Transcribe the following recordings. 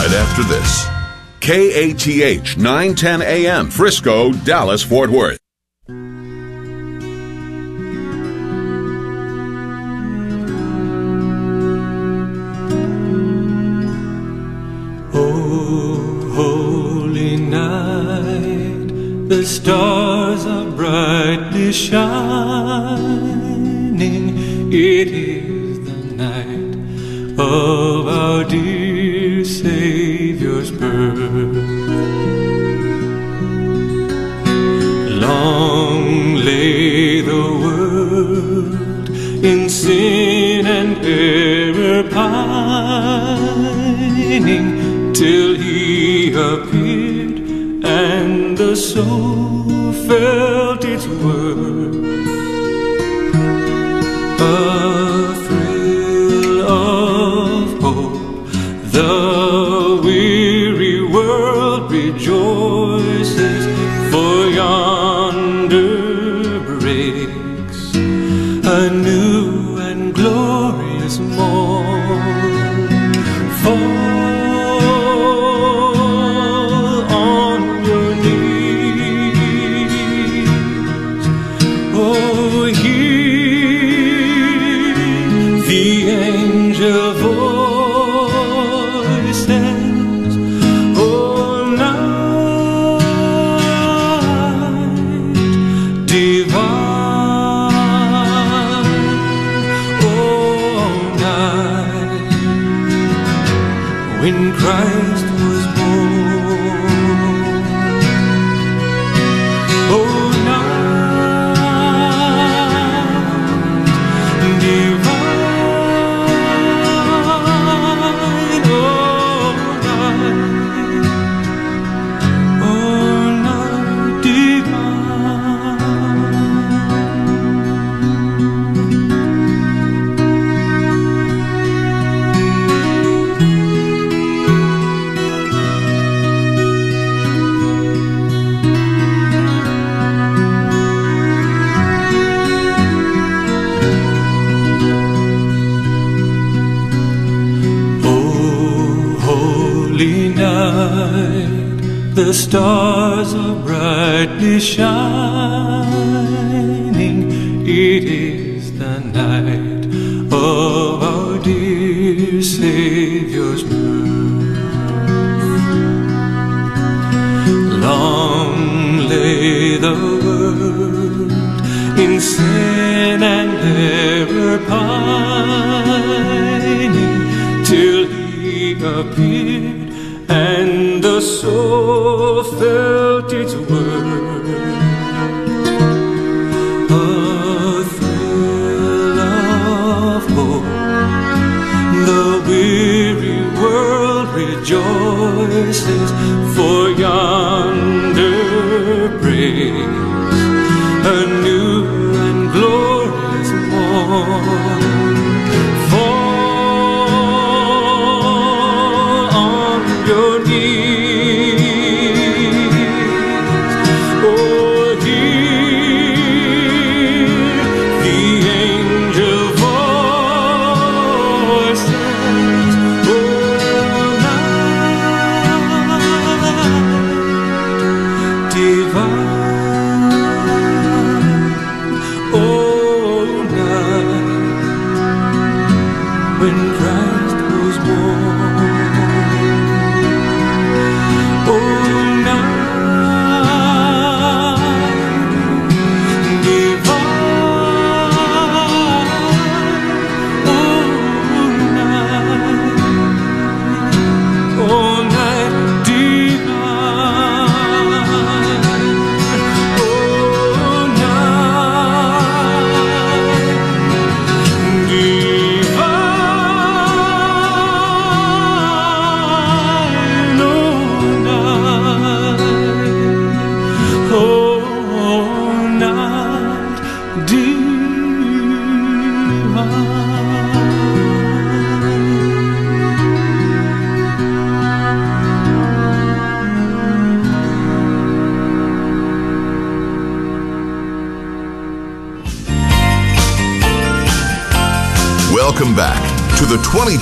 right after this. KATH 910 AM, Frisco, Dallas, Fort Worth. Oh, holy night, the stars are brightly shining. It is the night of our dear. Long lay the world in sin and error pining till he appeared and the soul felt its worth.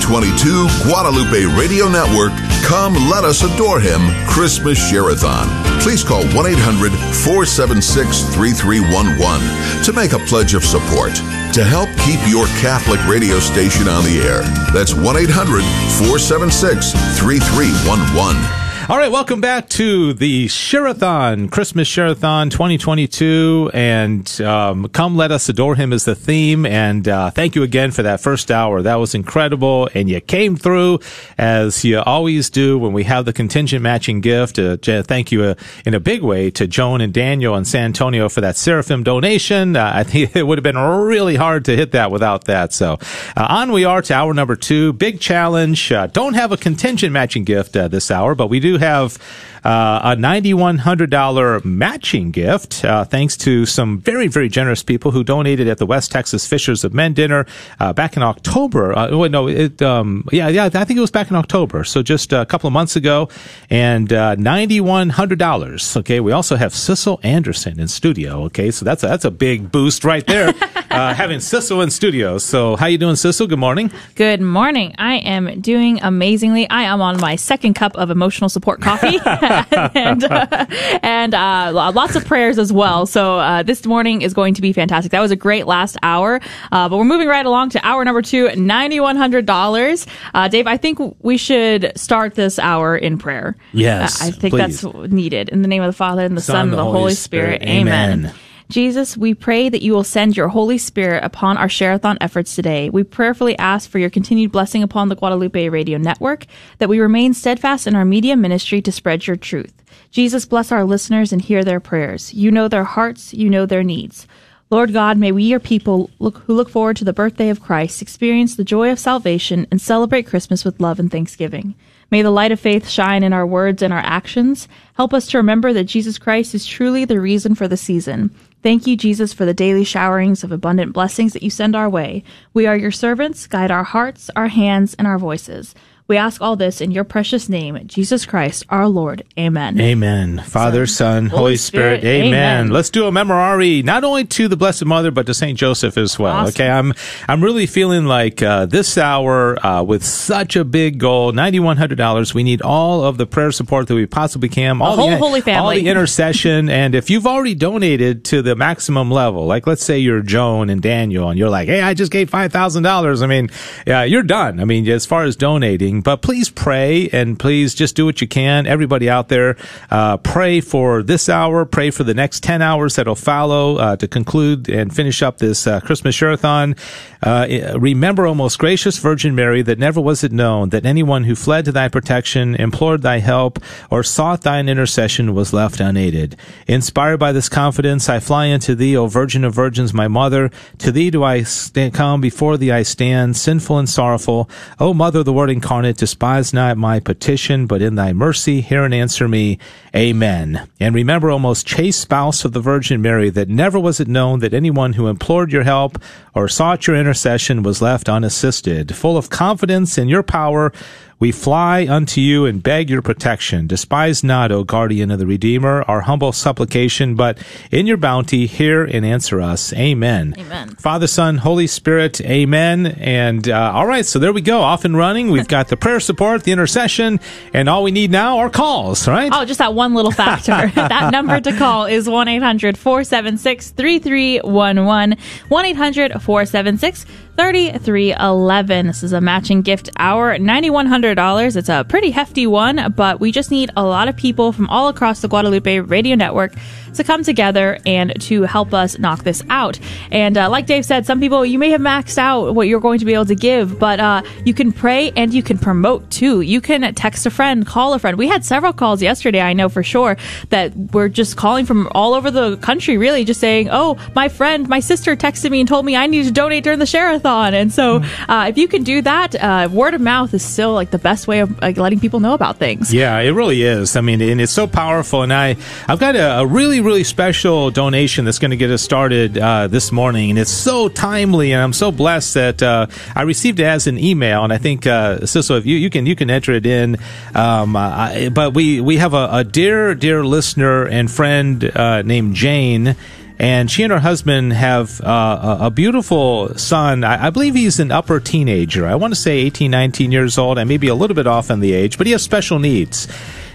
2022 Guadalupe Radio Network, Come Let Us Adore Him Christmas Share-a-thon. Please call 1-800-476-3311 to make a pledge of support to help keep your Catholic radio station on the air. That's 1-800-476-3311. All right, welcome back to the Share-a-thon, Christmas Share-a-thon 2022. And um, Come Let Us Adore Him is the theme. And uh, thank you again for that first hour. That was incredible. And you came through as you always do when we have the contingent matching gift. Uh, thank you uh, in a big way to Joan and Daniel and San Antonio for that Seraphim donation. Uh, I think it would have been really hard to hit that without that. So uh, on we are to hour number two. Big challenge. Uh, don't have a contingent matching gift this hour, but we do have uh, a $9,100 matching gift, uh, thanks to some very, very generous people who donated at the West Texas Fishers of Men dinner uh, back in October. Uh, well, no, it, um, yeah, yeah, I think it was back in October. So just a couple of months ago and uh, $9,100. Okay. We also have Cecil Anderson in studio. Okay. So that's a, that's a big boost right there. uh, having Cecil in studio. So how you doing, Cecil? Good morning. Good morning. I am doing amazingly. I am on my second cup of emotional support coffee. and uh, and uh, lots of prayers as well. So uh, this morning is going to be fantastic. That was a great last hour, uh, but we're moving right along to hour number two, ninety one hundred dollars. Uh, Dave, I think we should start this hour in prayer. Yes, I think please. that's needed. In the name of the Father and the Son, and the, Holy, Holy Spirit. Spirit. Amen. Amen. Jesus, we pray that you will send your Holy Spirit upon our Share-a-thon efforts today. We prayerfully ask for your continued blessing upon the Guadalupe Radio Network, that we remain steadfast in our media ministry to spread your truth. Jesus, bless our listeners and hear their prayers. You know their hearts, you know their needs. Lord God, may we, your people look, who look forward to the birthday of Christ, experience the joy of salvation and celebrate Christmas with love and thanksgiving. May the light of faith shine in our words and our actions. Help us to remember that Jesus Christ is truly the reason for the season. Thank you, Jesus, for the daily showerings of abundant blessings that you send our way. We are your servants. Guide our hearts, our hands, and our voices. We ask all this in your precious name, Jesus Christ, our Lord. Amen. Amen. Father, Son, Son Holy Spirit. Spirit. Amen. Amen. Let's do a memorare not only to the Blessed Mother but to Saint Joseph as well. Awesome. Okay, I'm I'm really feeling like uh, this hour uh, with such a big goal, ninety one hundred dollars. We need all of the prayer support that we possibly can. All the whole Holy Family, all the intercession, and if you've already donated to the maximum level, like let's say you're Joan and Daniel, and you're like, hey, I just gave five thousand dollars. I mean, yeah, you're done. I mean, as far as donating but please pray and please just do what you can. Everybody out there, uh, pray for this hour, pray for the next 10 hours that'll follow uh, to conclude and finish up this uh, Christmas Share-a-thon. Uh, remember, O most gracious Virgin Mary, that never was it known that anyone who fled to thy protection, implored thy help, or sought thine intercession was left unaided. Inspired by this confidence, I fly unto thee, O Virgin of Virgins, my mother. To thee do I stand, come, before thee I stand, sinful and sorrowful. O Mother, the Word incarnate, despise not my petition, but in thy mercy hear and answer me. Amen. And remember, O most chaste spouse of the Virgin Mary, that never was it known that anyone who implored your help or sought your intercession was left unassisted. Full of confidence in your power, we fly unto you and beg your protection. Despise not, O guardian of the Redeemer, our humble supplication, but in your bounty hear and answer us. Amen. Amen. Father, Son, Holy Spirit, amen. And uh, all right, so there we go, off and running. We've got the prayer support, the intercession, and all we need now are calls, right? Oh, just that one little factor. that number to call is 1 800 476 3311. 1 800 476 3311. This is a matching gift hour, $9,100. It's a pretty hefty one, but we just need a lot of people from all across the Guadalupe Radio Network to come together and to help us knock this out. And uh, like Dave said, some people, you may have maxed out what you're going to be able to give, but uh, you can pray and you can promote too. You can text a friend, call a friend. We had several calls yesterday, I know for sure, that we're just calling from all over the country, really just saying, oh, my friend, my sister texted me and told me I need to donate during the Share-a-thon. And so hmm. uh, if you can do that, uh, word of mouth is still like the best way of like, letting people know about things. Yeah, it really is. I mean, and it's so powerful. And I, I've got a, a really really, special donation that's going to get us started uh, this morning, and it's so timely, and I'm so blessed that uh, I received it as an email, and I think uh, Cecil, if you you can you can enter it in, um, I, but we we have a, a, dear dear listener and friend uh, named Jane and she and her husband have uh, a, a beautiful son. I, I believe he's an upper teenager. I want to say 18, 19 years old. I may be a little bit off on the age, but he has special needs.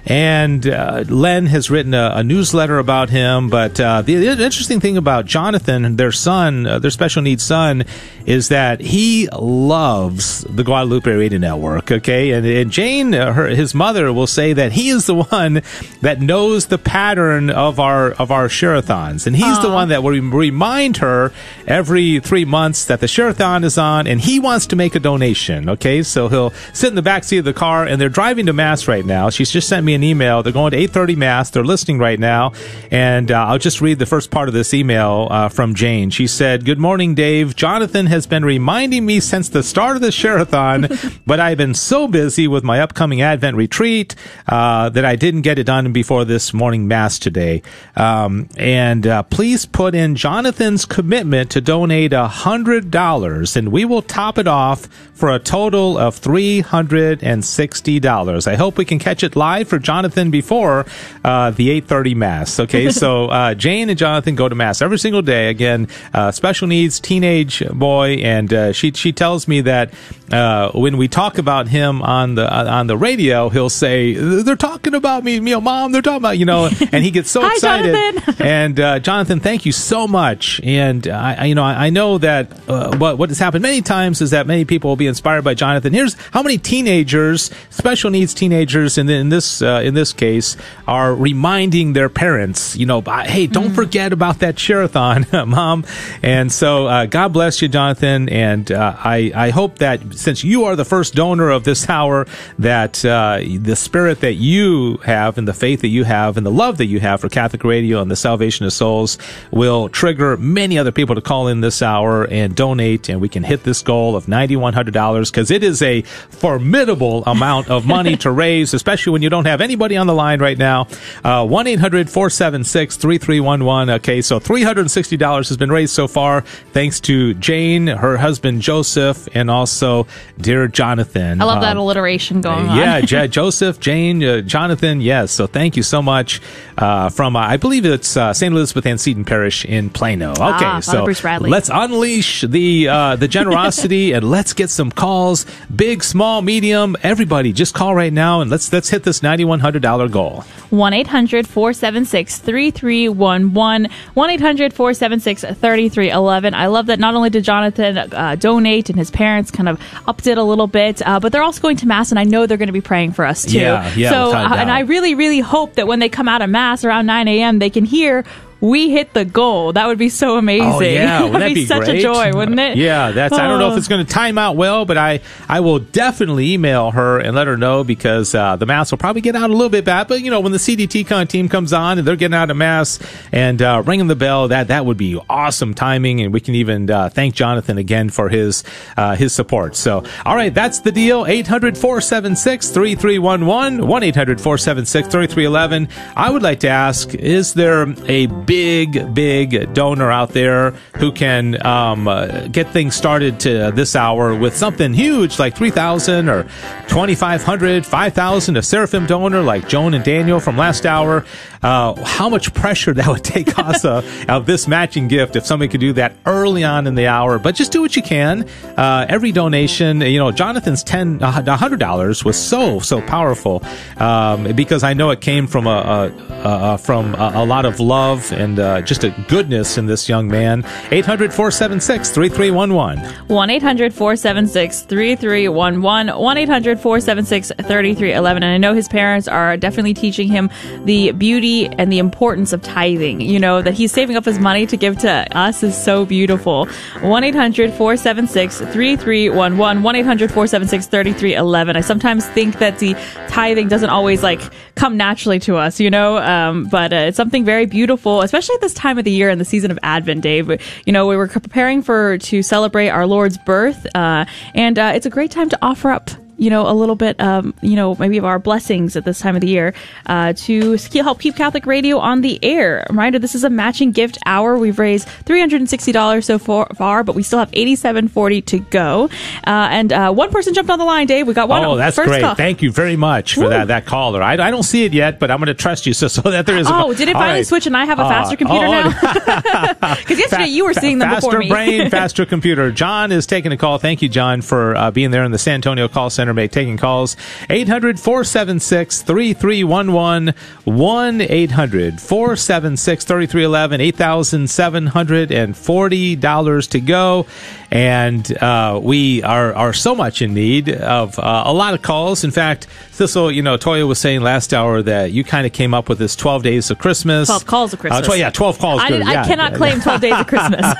And uh, Len has written a, a, newsletter about him. But uh, the, the, interesting thing about Jonathan, their son, uh, their special needs son, is that he loves the Guadalupe Radio Network. Okay, and, and Jane, uh, her, his mother, will say that he is the one that knows the pattern of our of our share-a-thons, and he's Aww. the one that will remind her every three months that the share-a-thon is on, and he wants to make a donation. Okay, so he'll sit in the back seat of the car, and they're driving to mass right now. She's just sent me an email. They're going to 8:30 mass. They're listening right now, and uh, I'll just read the first part of this email uh, from Jane. She said, "Good morning, Dave. Jonathan has been reminding me since the start of the share-a-thon, but I've been so busy with my upcoming Advent retreat uh, that I didn't get it done before this morning mass today. Um, and uh, please put in Jonathan's commitment to donate a hundred dollars, and we will top it off for a total of $360. I hope we can catch it live for Jonathan before uh, the 8.30 Mass. Okay, so uh, Jane and Jonathan go to Mass every single day. Again, uh, special needs teenage boy, and uh, she, she tells me that uh, when we talk about him on the uh, on the radio, he'll say, "They're talking about me, you know, mom. They're talking about you know," and he gets so Hi, excited. Jonathan. and Jonathan, thank you so much. And I, you know, I, I know that what what has happened many times is that many people will be be inspired by Jonathan. Here's how many teenagers, special needs teenagers, in, in this uh, in this case, are reminding their parents, you know, hey, don't mm. forget about that share-a-thon, mom. And so, uh, God bless you, Jonathan. And uh, I I hope that since you are the first donor of this hour, that uh, the spirit that you have and the faith that you have and the love that you have for Catholic Radio and the salvation of souls will trigger many other people to call in this hour and donate, and we can hit this goal of ninety one hundred dollars because it is a formidable amount of money to raise, especially when you don't have anybody on the line right now. Uh, one eight hundred four seven six three three one one. Okay, so three hundred and sixty dollars has been raised so far, thanks to Jane, her husband Joseph, and also dear Jonathan. I love um, that alliteration going on. Yeah, J- Joseph, Jane, uh, Jonathan. Yes, so thank you so much uh, from uh, I believe it's uh, St. Elizabeth Seton Parish in Plano. Ah, okay, ah, so let's unleash the uh, the generosity and let's get some calls, big, small, medium, everybody. Just call right now and let's let's hit this ninety one hundred dollar goal. 1 800 476 3311. 1 800 476 3311 I love that not only did Jonathan uh, donate and his parents kind of upped it a little bit, uh, but they're also going to Mass, and I know they're going to be praying for us too. Yeah, yeah. So, uh, and I really, really hope that when they come out of Mass around 9 a.m., they can hear we hit the goal. That would be so amazing. Oh, yeah, would that be, be, such great? a joy, wouldn't it? Yeah, that's. Oh. I don't know if it's going to time out well, but I I will definitely email her and let her know because uh, the mass will probably get out a little bit bad. But you know, when the CDT con team comes on and they're getting out of mass and uh, ringing the bell, that that would be awesome timing, and we can even uh, thank Jonathan again for his uh, his support. So, all right, that's the deal. 800-476-3311, one 800 476 3311 I would like to ask: Is there a big big, big donor out there who can um, uh, get things started to this hour with something huge like 3000 or 2500 5000 a seraphim donor like joan and daniel from last hour uh, how much pressure that would take us uh, of this matching gift if somebody could do that early on in the hour. But just do what you can. Uh, every donation, you know, Jonathan's ten, hundred dollars was so so powerful um, because I know it came from a, a, a from a, a, lot of love and uh, just a goodness in this young man. 800-476-3311. 1-800-476-3311. 1-800-476-3311. And I know his parents are definitely teaching him the beauty and the importance of tithing. You know, that he's saving up his money to give to us is so beautiful. 1 800 476 3311. 1 800 476 3311. I sometimes think that the tithing doesn't always like come naturally to us, you know, um, but uh, it's something very beautiful, especially at this time of the year in the season of Advent, Dave. You know, we were preparing for to celebrate our Lord's birth, uh, and uh, it's a great time to offer up you know, a little bit, um, you know, maybe of our blessings at this time of the year uh, to help keep Catholic radio on the air. Reminder: This is a matching gift hour. We've raised three hundred and sixty dollars so far, but we still have eighty-seven forty to go. Uh, and uh, one person jumped on the line, Dave. We got one. Oh, that's First great! Call. Thank you very much for Woo. that that caller. I, I don't see it yet, but I'm going to trust you so so that there is. Oh, a, did it finally right. switch and I have a faster Uh, computer oh, now? Because yesterday Fa- you were seeing them faster before me. brain, faster computer. John is taking a call. Thank you, John, for uh, being there in the San Antonio call center, mate, taking calls. 800 476 3311 1 800 476 3311 $8,740 to go. And uh, we are, are so much in need of uh, a lot of calls. In fact, Cecil, you know, Toya was saying last hour that you kind of came up with this 12 days of Christmas. 12 calls of Christmas. Uh, 12, yeah, 12 calls. I, did- I yeah. cannot claim 12 days of Christmas.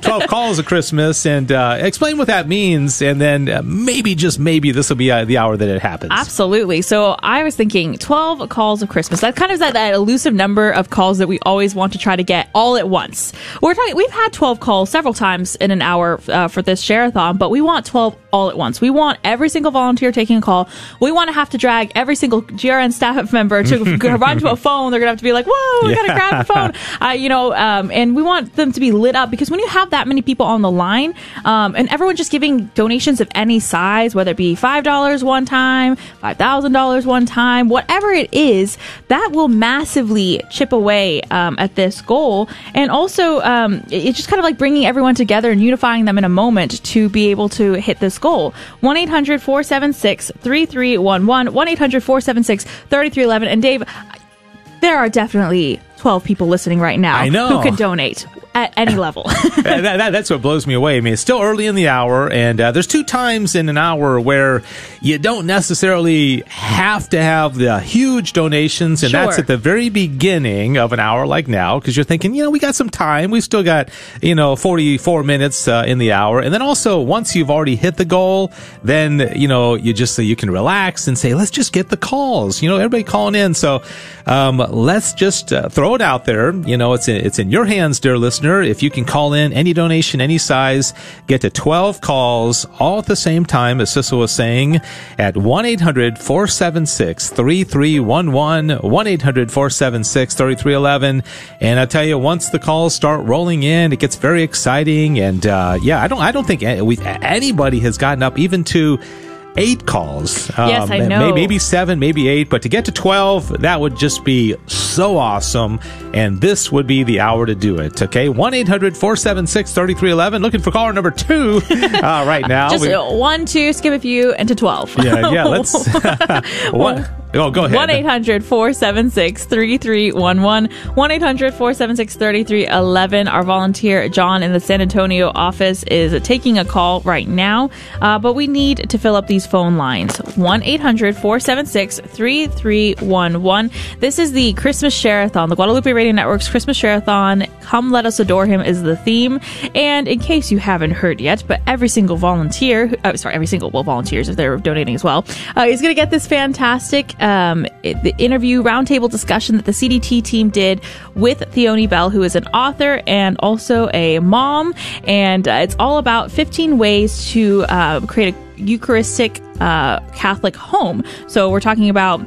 12 calls of Christmas and uh, explain what that means. And then uh, maybe, just maybe, this will be uh, the hour that it happens. Absolutely. So I was thinking 12 calls of Christmas. That kind of is that, that elusive number of calls that we always want to try to get all at once. We're talking, we've had 12 calls several times in an hour uh, for this share-a-thon, but we want 12 all at once. We want every single volunteer taking a call. We want to have to drag every single GRN staff member to run to a phone. They're going to have to be like, whoa, we got to grab the phone. Uh, you know, um, and we want them to be lit up because when you have that many people on the line um, and everyone just giving donations of any size, whether it be $5 one time, $5,000 one time, whatever it is, that will massively chip away um, at this goal. And also, um, it's just kind of like bringing everyone together and unifying them in a moment to be able to hit this goal. 1 800 476 3311, 1 800 476 3311. And Dave, there are definitely 12 people listening right now I know. who could donate at any level. that, that- that's what blows me away. I mean, it's still early in the hour, and uh, there's two times in an hour where you don't necessarily have to have the huge donations, and that's at the very beginning of an hour, like now, because you're thinking, you know, we got some time. We've still got, you know, 44 minutes uh, in the hour, and then also once you've already hit the goal, then you know you just you can relax and say, let's just get the calls. You know, everybody calling in, so um, let's just uh, throw it out there. You know, it's in, it's in your hands, dear listener. If you can call in any donation, any size, get to 12 calls all at the same time, as Cecil was saying, at 1 800 476 3311, 1 800 476 3311. And I tell you, once the calls start rolling in, it gets very exciting. And uh, yeah, I don't, I don't think we, anybody has gotten up even to eight calls. Yes, I may- Maybe seven, maybe eight, but to get to 12, that would just be so awesome. And this would be the hour to do it. Okay. 1 800 476 3311. Looking for caller number two uh, right now. Just We- uh, one, two, skip a few, and to 12. yeah, yeah, let's. what? Oh, go ahead. 1 800 476 3311. 1 800 476 3311. Our volunteer, John, in the San Antonio office, is taking a call right now, uh, but we need to fill up these phone lines. 1 800 476 3311. This is the Christmas Share-a-thon, the Guadalupe Radio Network's Christmas Share-a-thon. Come Let Us Adore Him is the theme. And in case you haven't heard yet, but every single volunteer, uh, sorry, every single, well, volunteers if they're donating as well, uh, is going to get this fantastic um, the interview roundtable discussion that the CDT team did with Theoni Bell, who is an author and also a mom. And uh, it's all about 15 ways to uh, create a Eucharistic uh, Catholic home. So we're talking about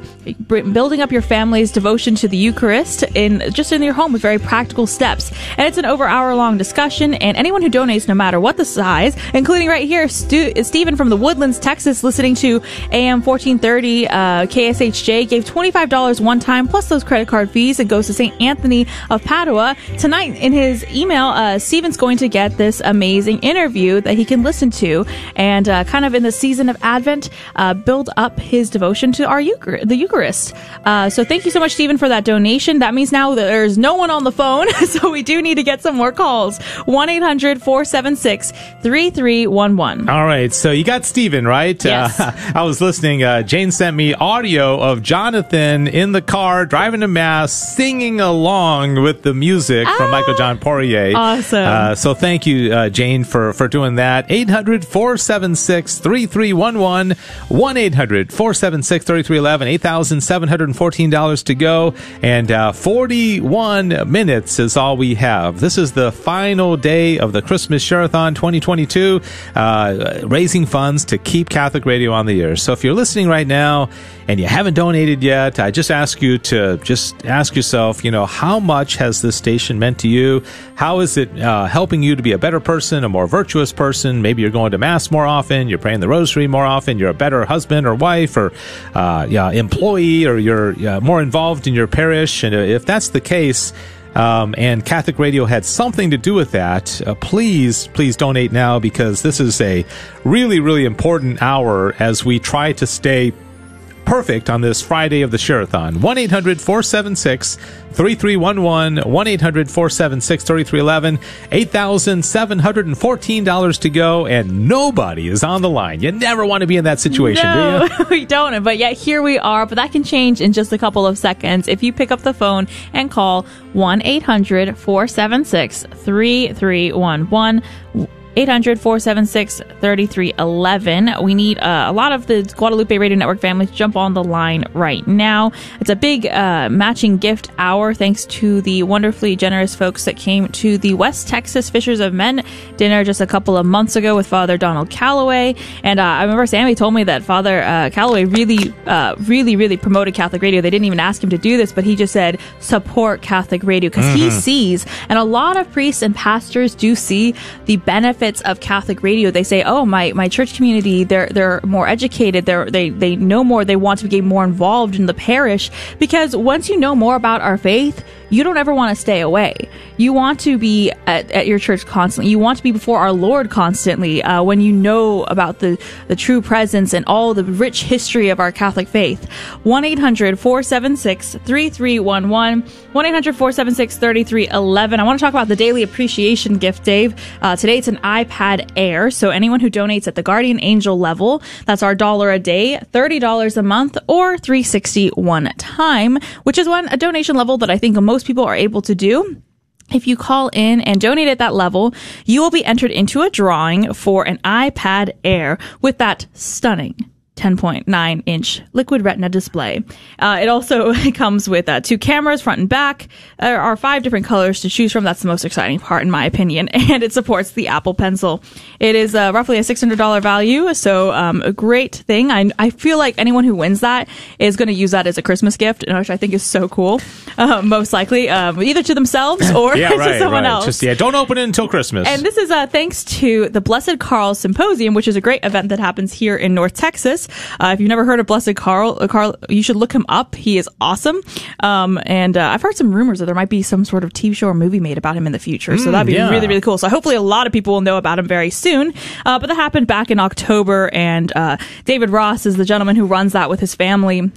building up your family's devotion to the Eucharist in just in your home with very practical steps. And it's an over hour long discussion. And anyone who donates, no matter what the size, including right here, Stu- Stephen from the Woodlands, Texas, listening to AM 1430 uh, KSHJ, gave $25 one time plus those credit card fees. It goes to St. Anthony of Padua. Tonight, in his email, uh, Stephen's going to get this amazing interview that he can listen to and uh, kind of in the season of Advent, uh, build up his devotion to our Euchar- the Eucharist. Uh, so thank you so much, Stephen, for that donation. That means now that there's no one on the phone, so we do need to get some more calls. 1 800 476 3311. All right, so you got Stephen, right? Yes. Uh, I was listening. Uh, Jane sent me audio of Jonathan in the car driving to Mass singing along with the music from Ah, Michael John Poirier. awesome. Uh, so thank you, uh, Jane, for, for doing that. 800 476 3311. 3311. 1 800 476 3311. $8,714 to go. And uh, 41 minutes is all we have. This is the final day of the Christmas Share-a-thon 2022, uh, raising funds to keep Catholic Radio on the air. So if you're listening right now and you haven't donated yet, I just ask you to just ask yourself, you know, how much has this station meant to you? How is it uh, helping you to be a better person, a more virtuous person? Maybe you're going to Mass more often, you're praying the rosary more often, you're a better husband or wife or uh, yeah, employee, or you're more involved in your parish. And if that's the case, um, and Catholic Radio had something to do with that, uh, please, please donate now because this is a really, really important hour as we try to stay perfect on this Friday of the Share-a-thon. 1 800 476 3311, 1 800 476 3311, $8,714 to go, and nobody is on the line. You never want to be in that situation, no, do you? we don't. But yet here we are. But that can change in just a couple of seconds if you pick up the phone and call 1 800 476 3311. 800 476 3311. We need uh, a lot of the Guadalupe Radio Network families to jump on the line right now. It's a big uh, matching gift hour thanks to the wonderfully generous folks that came to the West Texas Fishers of Men dinner just a couple of months ago with Father Donald Calloway. And uh, I remember Sammy told me that Father uh, Calloway really, uh, really, really promoted Catholic radio. They didn't even ask him to do this, but he just said support Catholic radio because mm-hmm. he sees, and a lot of priests and pastors do see the benefit of Catholic radio. They say, "Oh, my my church community, they're they're more educated. They're they they know more. They want to get more involved in the parish because once you know more about our faith, you don't ever want to stay away. You want to be at, at your church constantly. You want to be before our Lord constantly. Uh, when you know about the the true presence and all the rich history of our Catholic faith, one 476 3311 1 800 476 3311. I want to talk about the daily appreciation gift, Dave. Uh, today it's an iPad Air. So anyone who donates at the Guardian Angel level, that's our dollar a day, $30 a month, or 360 one time, which is one a donation level that I think most people are able to do. If you call in and donate at that level, you will be entered into a drawing for an iPad Air with that stunning 10.9 inch liquid retina display. Uh, it also comes with uh, two cameras, front and back. There are five different colors to choose from. That's the most exciting part, in my opinion. And it supports the Apple Pencil. It is uh, roughly a $600 value, so um, a great thing. I, I feel like anyone who wins that is going to use that as a Christmas gift, which I think is so cool. Uh, most likely, um, either to themselves or yeah, to right, someone right. else. Just yeah, don't open it until Christmas. And this is uh, thanks to the Blessed Karl Symposium, which is a great event that happens here in North Texas. Uh, if you've never heard of Blessed Karl, uh, Karl, you should look him up. He is awesome. Um, and uh, I've heard some rumors that there might be some sort of TV show or movie made about him in the future. So mm, that'd be yeah. really, really cool. So hopefully a lot of people will know about him very soon. Uh, but that happened back in October, and uh, David Ross is the gentleman who runs that with his family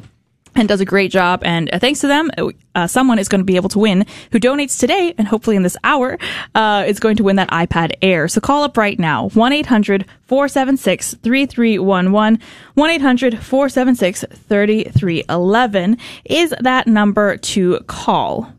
and does a great job. And uh, thanks to them, uh, someone is going to be able to win who donates today and hopefully in this hour uh, is going to win that iPad Air. So call up right now 1 800 476 3311. 1 800 476 3311 is that number to call.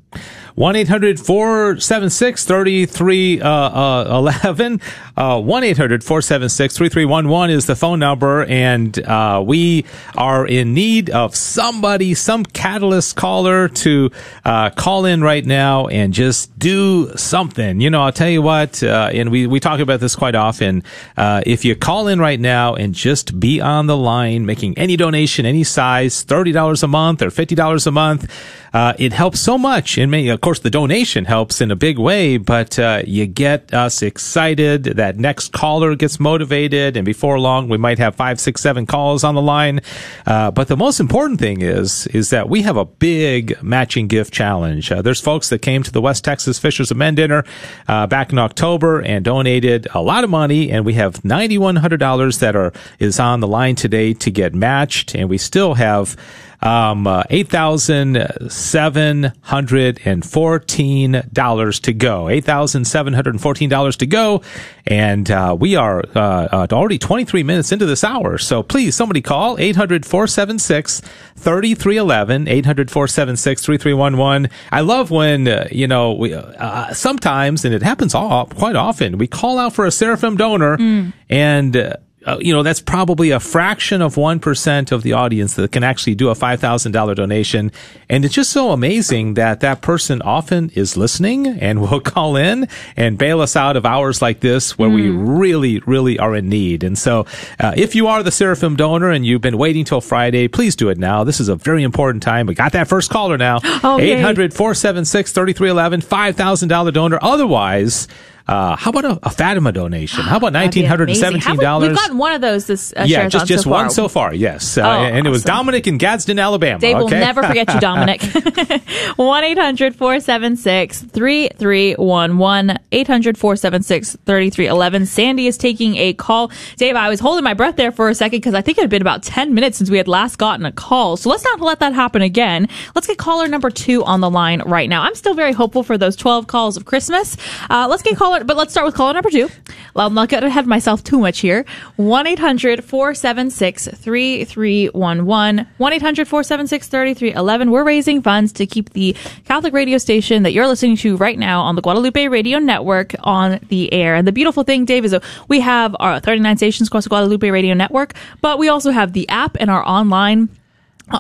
1 800 476 3311. Uh, 1 800 476 3311 is the phone number. And uh, we are in need of somebody, some catalyst caller to uh, call in right now and just do something. You know, I'll tell you what, uh, and we, we talk about this quite often. Uh, if you call in right now and just be on the line, making any donation, any size, $30 a month or $50 a month, uh, it helps so much. And of course, the donation helps in a big way, but uh, you get us excited. That next caller gets motivated, and before long, we might have five, six, seven calls on the line. Uh, but the most important thing is is that we have a big matching gift challenge. Uh, there's folks that came to the West Texas Fishers of Men dinner uh, back in October and donated a lot of money, and we have ninety one hundred dollars that are is on the line today to get matched, and we still have um, uh, $8,714 to go. $8,714 to go. And uh, we are uh, uh already 23 minutes into this hour. So please, somebody call 800 476 3311. 800 476 3311. I love when, uh, you know, we, uh, sometimes, and it happens all, quite often, we call out for a Seraphim donor mm. and uh, you know, that's probably a fraction of 1% of the audience that can actually do a $5,000 donation. And it's just so amazing that that person often is listening and will call in and bail us out of hours like this where mm. we really, really are in need. And so, uh, if you are the Seraphim donor and you've been waiting till Friday, please do it now. This is a very important time. We got that first caller now. 800 476 3311, $5,000 donor. Otherwise, uh, how about a, a, Fatima donation? How about nineteen hundred and seventeen dollars? We've gotten one of those this uh, yeah, just just so one so far. Yes, uh, oh, and awesome. it was Dominic in Gadsden, Alabama. Dave okay? will never forget you, Dominic. One 476 3311 800 476 3311 Sandy is taking a call. Dave, I was holding my breath there for a second because I think it had been about ten minutes since we had last gotten a call. So let's not let that happen again. Let's get caller number two on the line right now. I'm still very hopeful for those twelve calls of Christmas. Uh, let's get caller but let's start with caller number two. Well, I'm not going to have myself too much here. 1 800 476 3311. 1 800 476 3311. We're raising funds to keep the Catholic radio station that you're listening to right now on the Guadalupe Radio Network on the air. And the beautiful thing, Dave, is we have our 39 stations across the Guadalupe Radio Network, but we also have the app and our online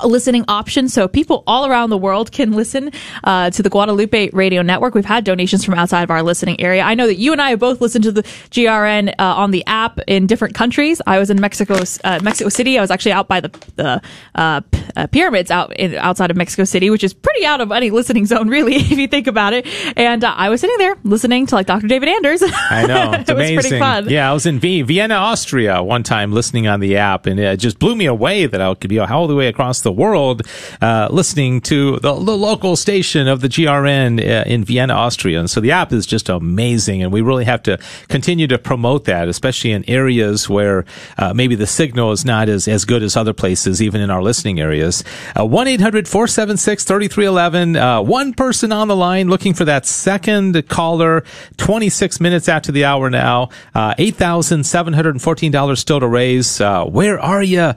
listening option so people all around the world can listen uh, to the Guadalupe Radio Network. We've had donations from outside of our listening area. I know that you and I have both listened to the GRN uh, on the app in different countries. I was in Mexico, uh, Mexico City. I was actually out by the the uh, uh, pyramids out in, outside of Mexico City, which is pretty out of any listening zone, really, if you think about it. And uh, I was sitting there listening to like Dr. David Anders. I know it's it amazing. Was pretty fun. Yeah, I was in v- Vienna, Austria, one time listening on the app, and it just blew me away that I could be all the way across across the world uh, listening to the, the, local station of the GRN uh, in Vienna, Austria. And so the app is just amazing, and we really have to continue to promote that, especially in areas where uh, maybe the signal is not as, as good as other places, even in our listening areas. Uh, 1 800 476 3311. Uh, one person on the line looking for that second caller, 26 minutes after the hour now. $8,714 still to raise. where are you,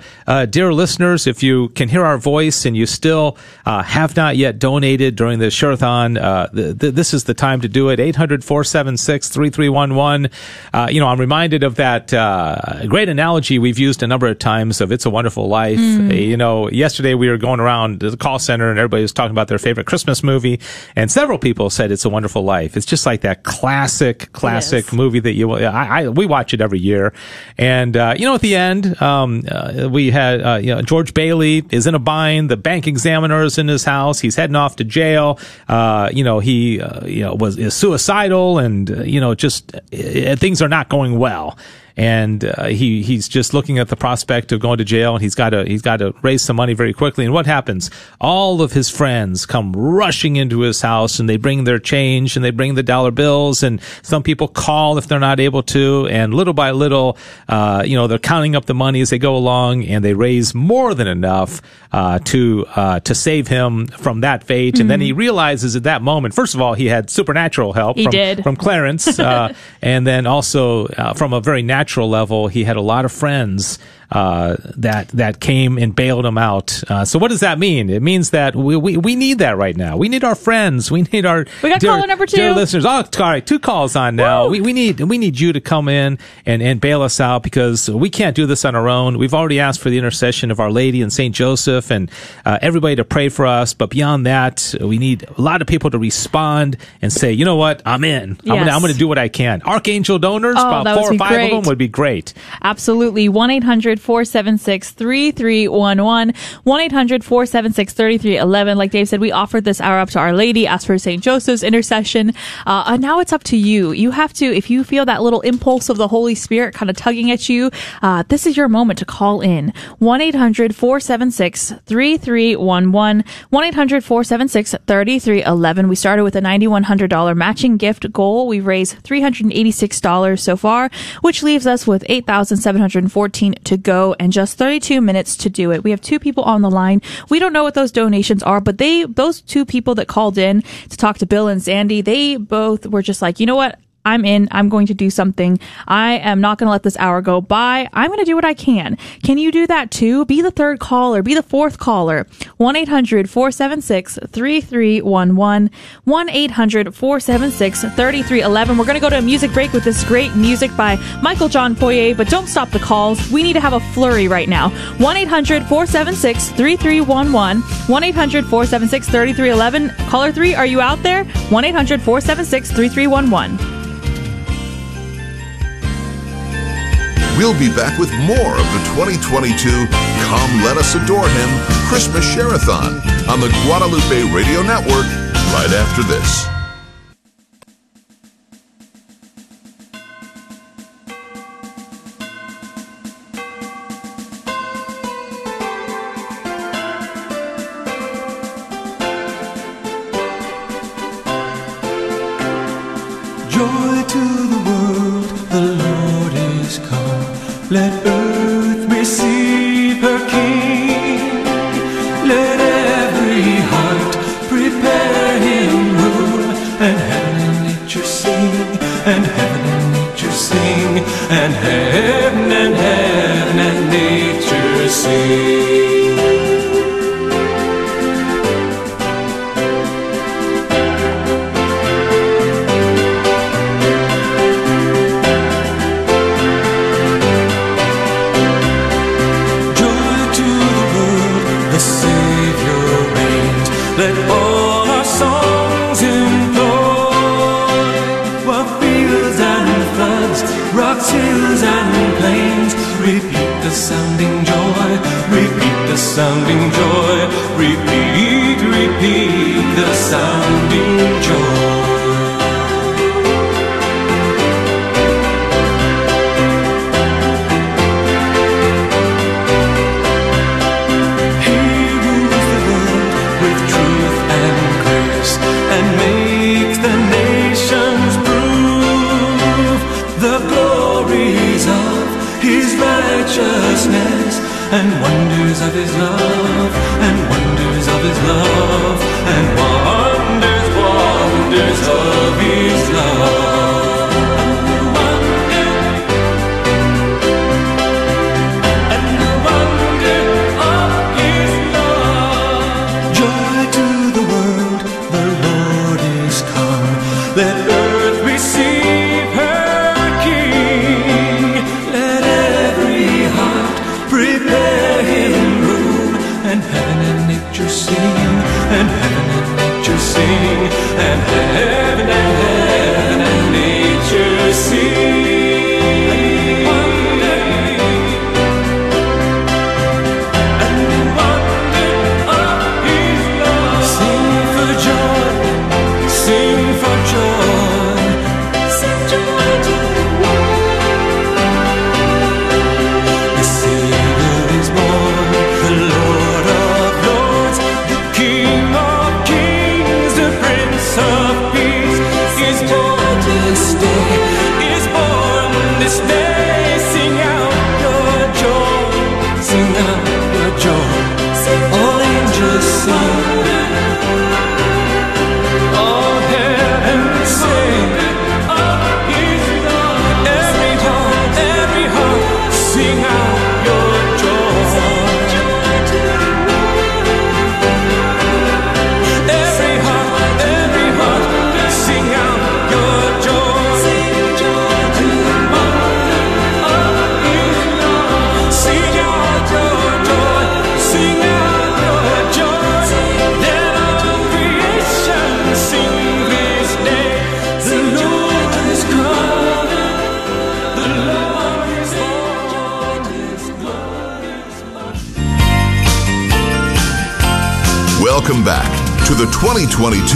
dear listeners? If you can hear our voice and you still uh, have not yet donated during the Share-a-thon, uh, this is the time to do it. 800 476 3311. Uh, you know, I'm reminded of that uh, great analogy we've used a number of times of It's a Wonderful Life. Mm. You know, yesterday we were going around the call center and everybody was talking about their favorite Christmas movie, and several people said It's a Wonderful Life. It's just like that classic, classic movie that you, I, I, we watch it every year. And, uh, you know, at the end, um, uh, we had, you know, George Bailey is in a bind. The bank examiner is in his house. He's heading off to jail. Uh, you know, he, uh, you know, was is suicidal and, uh, you know, just uh, things are not going well and uh, he he's just looking at the prospect of going to jail, and he's got to he's got to raise some money very quickly. And what happens? All of his friends come rushing into his house, and they bring their change, and they bring the dollar bills, and some people call if they're not able to, and little by little, uh, you know, they're counting up the money as they go along, and they raise more than enough uh, to uh, to save him from that fate. Mm-hmm. And then he mm-hmm. realizes at that moment, first of all, he had supernatural help he from, did. from Clarence, uh, and then also uh, from a very natural natural level, he had a lot of friends uh, that that came and bailed them out. Uh, so what does that mean? It means that we, we, we need that right now. We need our friends. We need our we got dear, caller number two. dear listeners. Oh, all right, two calls on now. We, we need we need you to come in and, and bail us out because we can't do this on our own. We've already asked for the intercession of Our Lady and Saint Joseph and uh, everybody to pray for us. But beyond that, we need a lot of people to respond and say, you know what, I'm in. Yes. I'm gonna I'm gonna do what I can. Archangel donors, oh, about four or five great. of them would be great. Absolutely. One eight hundred 476 3311. 1 800 476 3311. Like Dave said, we offered this hour up to Our Lady, asked for St. Joseph's intercession. Uh, and now it's up to you. You have to, if you feel that little impulse of the Holy Spirit kind of tugging at you, uh, this is your moment to call in. 1 800 476 3311. 1 800 476 3311. We started with a $9,100 matching gift goal. We've raised $386 so far, which leaves us with 8,714 to go and just 32 minutes to do it. We have two people on the line. We don't know what those donations are, but they, those two people that called in to talk to Bill and Sandy, they both were just like, you know what? I'm in. I'm going to do something. I am not going to let this hour go by. I'm going to do what I can. Can you do that too? Be the third caller. Be the fourth caller. 1 800 476 3311. 1 800 476 3311. We're going to go to a music break with this great music by Michael John Poirier, but don't stop the calls. We need to have a flurry right now. 1 800 476 3311. 1 800 476 3311. Caller 3, are you out there? 1 We'll be back with more of the 2022 Come Let Us Adore Him Christmas Share-a-thon on the Guadalupe Radio Network right after this. Let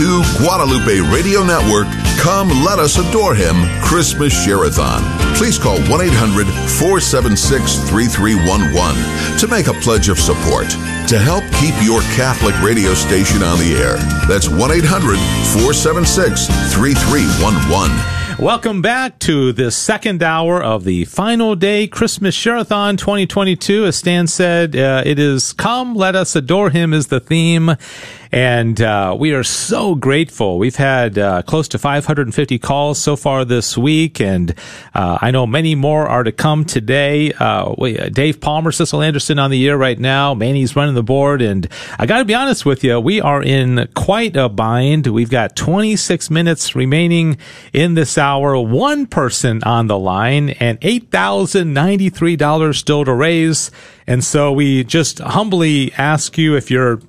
2022 Guadalupe Radio Network Come Let Us Adore Him Christmas Share-a-thon. Please call 1 800 476 3311 to make a pledge of support to help keep your Catholic radio station on the air. That's 1 800 476 3311. Welcome back to the second hour of the final day Christmas Share-a-thon 2022. As Stan said, uh, it is come, let us adore him is the theme. And uh, we are so grateful. We've had uh, close to 550 calls so far this week, and uh, I know many more are to come today. Uh, we, uh, Dave Palmer, Cecil Anderson on the air right now. Manny's running the board, and I got to be honest with you, we are in quite a bind. We've got 26 minutes remaining in this hour, one person on the line, and $8,093 still to raise. And so we just humbly ask you if you're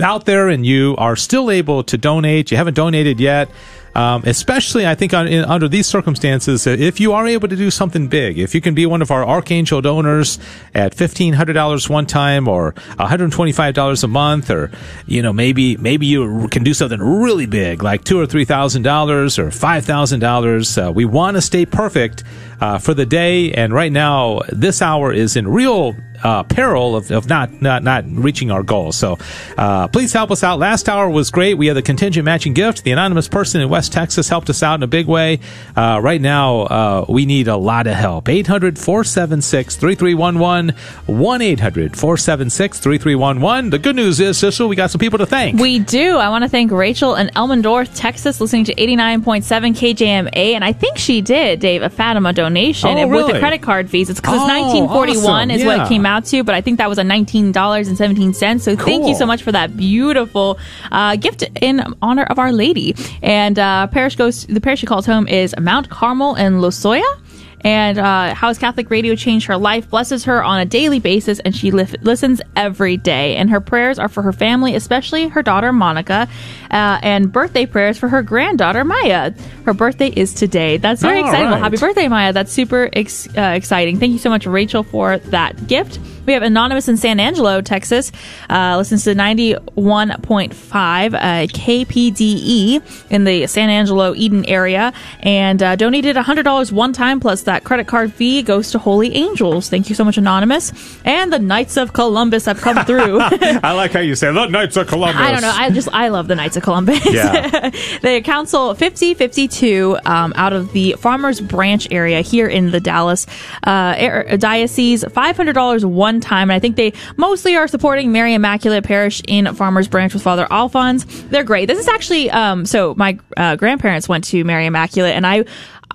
out there and you are still able to donate, you haven't donated yet, um, especially I think on, in, under these circumstances, if you are able to do something big, if you can be one of our Archangel donors at fifteen hundred dollars one time or one hundred twenty five dollars a month, or you know maybe maybe you can do something really big like two or three thousand dollars or five thousand uh, dollars. We want to stay perfect uh, for the day, and right now this hour is in real uh, peril of, of not, not not reaching our goal. So uh, please help us out. Last hour was great. We had the contingent matching gift. The anonymous person in West Texas helped us out in a big way. Uh, right now, uh, we need a lot of help. 800 476 3311 1 800 476 3311. The good news is, Cecil, we got some people to thank. We do. I want to thank Rachel in Elmendorf, Texas, listening to 89.7 KJMA. And I think she did, Dave, a Fatima donation Oh, and with the credit card fees. It's because Oh, it's 1941 awesome. is what it came out to, but I think that was a $19.17. So thank you so much for that beautiful uh, gift in honor of Our Lady. And uh, parish goes, the parish she calls home is Mount Carmel in Losoya. And uh, how has Catholic Radio changed her life? Blesses her on a daily basis, and she lif- listens every day. And her prayers are for her family, especially her daughter Monica, uh, and birthday prayers for her granddaughter Maya. Her birthday is today. That's very All exciting. Well, happy birthday, Maya! That's super ex- uh, exciting. Thank you so much, Rachel, for that gift. We have Anonymous in San Angelo, Texas, uh, listens to 91.5 uh, KPDE E in the San Angelo Eden area and uh, donated $100 one time plus that credit card fee goes to Holy Angels. Thank you so much, Anonymous. And the Knights of Columbus have come through. I like how you say the Knights of Columbus. I don't know. I just I love the Knights of Columbus. Yeah. the council 5052 um, out of the Farmers Branch area here in the Dallas uh, air- diocese. Five hundred dollars one time, and I think they mostly are supporting Mary Immaculate Parish in Farmers Branch with Father Alphonse. They're great. This is actually um, so my uh, grandparents went to Mary Immaculate, and I.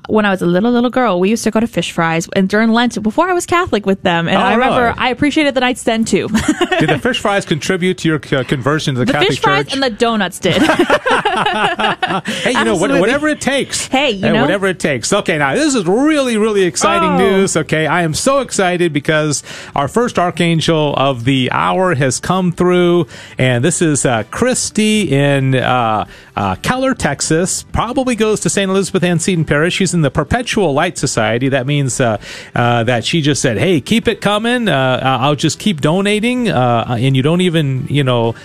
When I was a little little girl, we used to go to fish fries, and during Lent, before I was Catholic with them, and Oh, I remember really? I appreciated the nights then too. Did the fish fries contribute to your uh, conversion to the, the Catholic fish fries Church? and the donuts did. Hey, you know, what, whatever it takes. Hey, you know? whatever it takes. Okay, now this is really, really exciting Oh. news. Okay, I am so excited because our first archangel of the hour has come through, and this is uh, Christy in uh, uh, Keller, Texas. Probably goes to St. Elizabeth Ann Seton Parish. She's in in the Perpetual Light Society. That means uh, uh, that she just said, "Hey, keep it coming. Uh, I'll just keep donating, uh, uh, and you don't even, you know,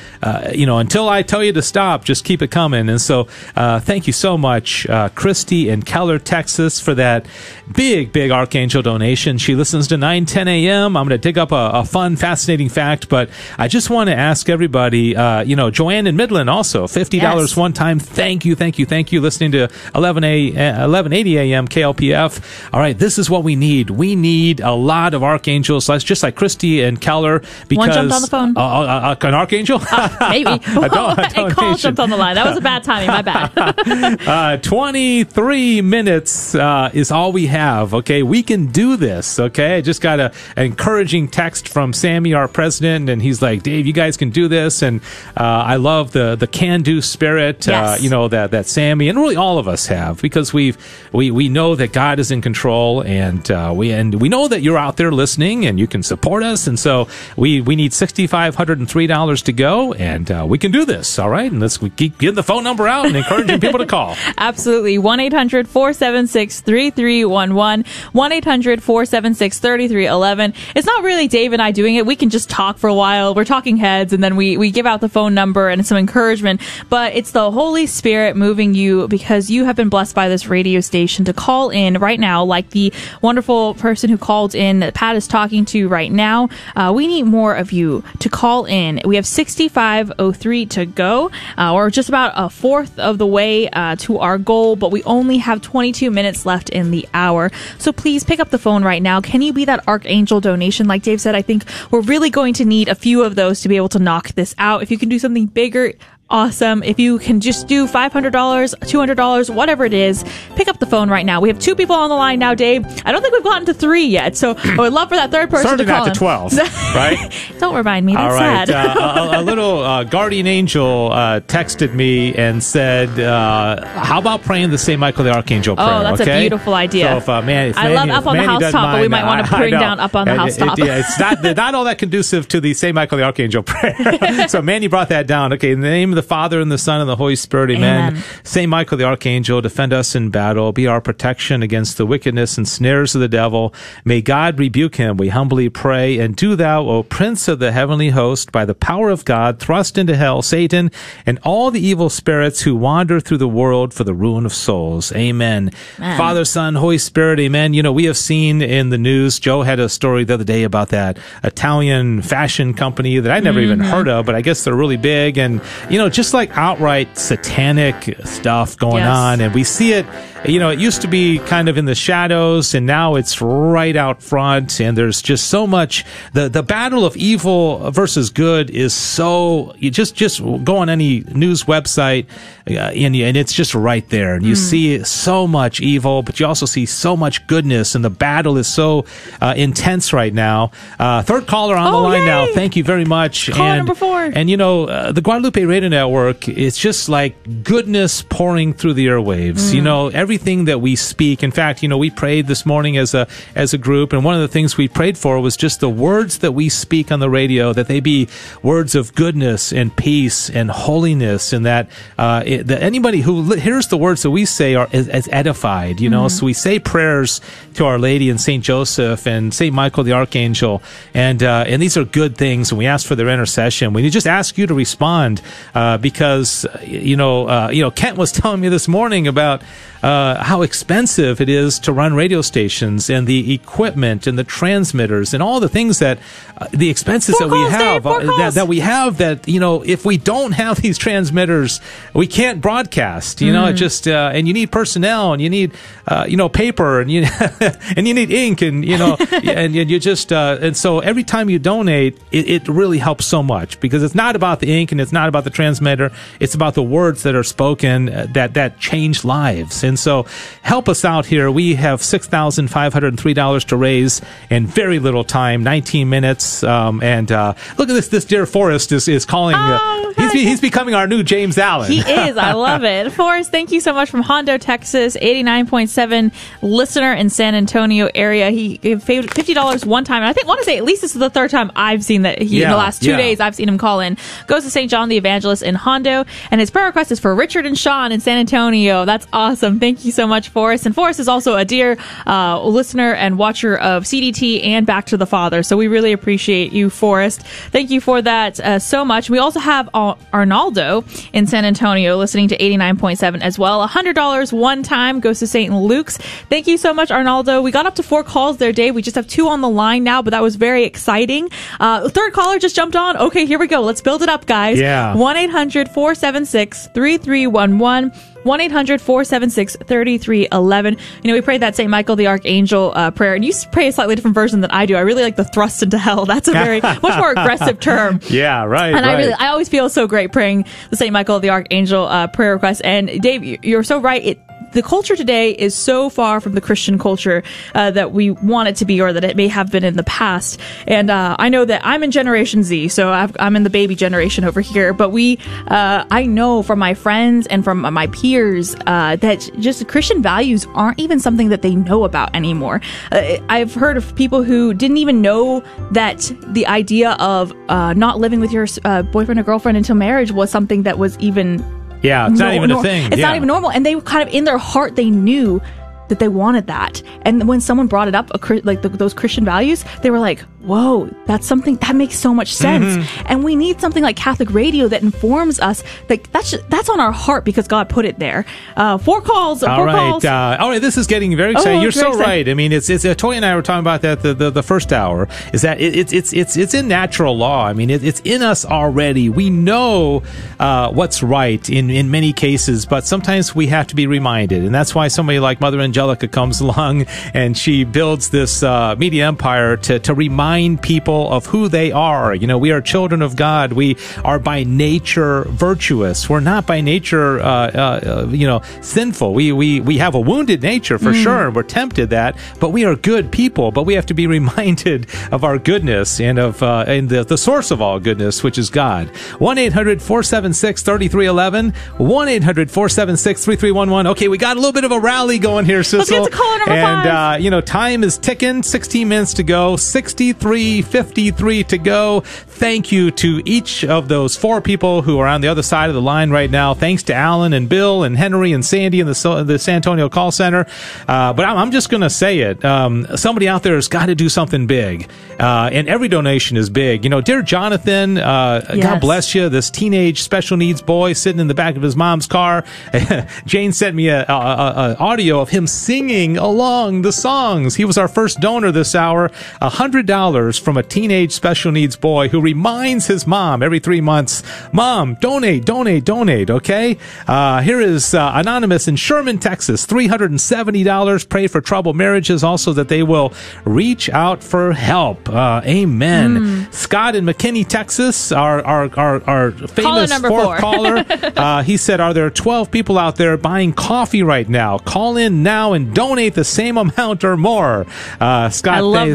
you know, until I tell you to stop. Just keep it coming." And so, thank you so much, Christy in Keller, Texas, for that big, big Archangel donation. She listens to 9 10 a.m. I'm going to dig up a, a, fun, fascinating fact, but I just want to ask everybody, you know, Joanne in Midland also fifty dollars yes. one time. Thank you, thank you, thank you. Listening to 11 a 1180 AM KLPF. All right, this is what we need. We need a lot of archangels, just like Christy and Keller. Because, One jumped on the phone. Uh, uh, uh, an archangel? Ah, maybe. A don't, call jumped on the line. That was a bad timing. My bad. 23 minutes is all we have. Okay, we can do this. Okay, I just got a, an encouraging text from Sammy, our president, and he's like, Dave, you guys can do this. And I love the, the can do spirit, yes. you know, that, that Sammy and really all of us have because we've, we we know that God is in control, and uh, we and we know that you're out there listening, and you can support us. And so we we need sixty five hundred and three dollars to go, and uh, we can do this. All right, and let's we keep getting the phone number out and encouraging people to call. Absolutely. 1 800 476 3311. 1 800 476 3311. It's not really Dave and I doing it. We can just talk for a while. We're talking heads and then we, we give out the phone number and some encouragement. But it's the Holy Spirit moving you because you have been blessed by this radio station. To call in right now, like the wonderful person who called in that Pat is talking to right now. Uh, we need more of you to call in. We have 6503 to go, uh, or just about a fourth of the way uh, to our goal, but we only have 22 minutes left in the hour. So please pick up the phone right now. Can you be that Archangel donation? Like Dave said, I think we're really going to need a few of those to be able to knock this out. If you can do something bigger, awesome. If you can just do $500, $200, whatever it is, pick up the phone right now. We have two people on the line now, Dave. I don't think we've gotten to three yet, so I would love for that third person to call at to 12, right? don't remind me. That's All right. sad. uh, a, a little uh, guardian angel uh, texted me and said, uh, "How about praying the St. Michael the Archangel prayer?" Oh, that's a beautiful idea. So if, uh, man, if I Manny- love up on the Manny doesn't housetop, but we might I- I bring down up on the And it- it- yeah, it's not not all that conducive to the St. Michael the Archangel prayer. so Manny brought that down. Okay, in the name of the Father and the Son and the Holy Spirit, Amen. Amen. Saint Michael the Archangel, defend us in battle, be our protection against the wickedness and snares of the devil. May God rebuke him, we humbly pray. And do thou, O Prince of the heavenly host, by the power of God, thrust into hell Satan and all the evil spirits who wander through the world for the ruin of souls. Amen. Amen. Father, Son, Holy Spirit, amen. You know, we have seen in the news, Joe had a story the other day about that Italian fashion company that I never even Mm-hmm. heard of, but I guess they're really big. And, you know, just like outright satanic stuff going Yes. on. And we see it, you know, it used to be kind of in the shadows and now it's right out front. And there's just so much, the, the battle of evil versus good is so, you just, just go on any news website uh, and, and it's just right there. And you see so much evil, but you also see so much goodness. And the battle is so uh, intense right now. Uh, third caller on the Oh, line now. Thank you very much. Caller and, number four. And you know, uh, the Guadalupe Radio Network is just like goodness pouring through the airwaves. You know, everything that we speak. In fact, you know, we prayed this morning as a as a group, and one of the things we prayed for was just the words that we speak on the radio that they be words of goodness and peace and holiness, and that uh, it, that anybody who li- hears the words that we say are is, is edified. You know, so we say prayers to Our Lady and Saint Joseph and Saint Michael the Archangel, and uh, and these are good things, and we ask for their intercession. We just ask you to respond uh, because you know uh, you know Kent was telling me this morning about uh, how expensive it is to run radio stations and the equipment and the transmitters and all the things that uh, the expenses Four that we calls, Dave, have four uh, that, that we have that you know if we don't have these transmitters we can't broadcast you Mm. know it just uh, and you need personnel and you need uh, you know paper and you and you need ink and you know and, and you just uh, and so every time you donate it, it really helps so much because it's not about the ink and it's not about the transmitter it's about the words that are spoken that that change lives and so help us out here we have $6503 to raise in very little time 19 minutes um, and uh, look at this this dear forrest is, is calling uh, Oh, he's, be- he's becoming our new james allen He is. I love it. Forrest, thank you so much from Hondo, Texas, 89.7 listener in San Antonio area. He gave $50 one time. And I think, want to say, at least this is the third time I've seen that he, in the last two yeah. days, I've seen him call in. Goes to St. John the Evangelist in Hondo. And his prayer request is for Richard and Sean in San Antonio. That's awesome. Thank you so much, Forrest. And Forrest is also a dear uh, listener and watcher of CDT and Back to the Father. So we really appreciate you, Forrest. Thank you for that uh, so much. We also have Ar- Arnaldo in San Antonio listening to 89.7 as well. $100 one time goes to St. Luke's. Thank you so much, Arnaldo. We got up to four calls there, Dave. We just have two on the line now, but that was very exciting. Uh, third caller just jumped on. Okay, here we go. Let's build it up, guys. Yeah. 1 800 476 3311. 1 800 476 3311. You know, we prayed that St. Michael the Archangel uh, prayer, and you pray a slightly different version than I do. I really like the thrust into hell. That's a very, much more aggressive term. yeah right And I really, I always feel so great praying the St. Michael the Archangel uh, prayer request. And Dave, you're so right. It, the culture today is so far from the Christian culture uh, that we want it to be, or that it may have been in the past. And uh, I know that I'm in Generation Z, so I've, I'm in the baby generation over here. But we, uh, I know from my friends and from my peers uh, that just Christian values aren't even something that they know about anymore. Uh, I've heard of people who didn't even know that the idea of uh, not living with your boyfriend or girlfriend until marriage was something that was even yeah it's not nor- even a thing It's yeah. not even normal. And they kind of in their heart they knew that they wanted that. And when someone brought it up, a, like the, those Christian values, they were like, whoa, that's something that makes so much sense. Mm-hmm. And we need something like Catholic radio that informs us that that's that's on our heart because God put it there. Uh, four calls. All four right. Calls. Uh, all right. This is getting very exciting. Oh, You're so exciting. right. I mean, it's it's. Uh, Toy and I were talking about that the, the, the first hour. Is that it, it's it's it's it's in natural law. I mean, it, it's in us already. We know uh, what's right in in many cases, but sometimes we have to be reminded, and that's why somebody like Mother Angelica comes along and she builds this uh, media empire to to remind people of who they are. You know, we are children of God. We are by nature virtuous. We're not by nature, uh, uh, uh you know, sinful. We, we, we have a wounded nature for mm. sure. We're tempted that, but we are good people. But we have to be reminded of our goodness and of uh, and the, the source of all goodness, which is God. 1 800 476 3311. 1 800 476 3311. Okay, we got a little bit of a rally going here, Cecil. Let's get to caller number and, five. Uh, you know, time is ticking. 16 minutes to go. 63 53 to go. Thank you to each of those four people who are on the other side of the line right now. Thanks to Alan and Bill and Henry and Sandy in the, the San Antonio call center. Uh, but I'm, I'm just going to say it. Um, somebody out there has got to do something big. Uh, and every donation is big. You know, dear Jonathan, uh, yes. God bless you. This teenage special needs boy sitting in the back of his mom's car. Jane sent me a, a, a, audio of him singing along the songs. He was our first donor this hour. A hundred dollars from a teenage special needs boy who reminds his mom every three months, Mom, donate, donate, donate, okay? Uh, here is uh, Anonymous in Sherman, Texas, $370. Pray for troubled marriages, also that they will reach out for help. Uh, amen. Mm. Scott in McKinney, Texas, our, our, our, our famous caller fourth caller, uh, he said, Are there 12 people out there buying coffee right now? Call in now and donate the same amount or more. Uh, Scott, I love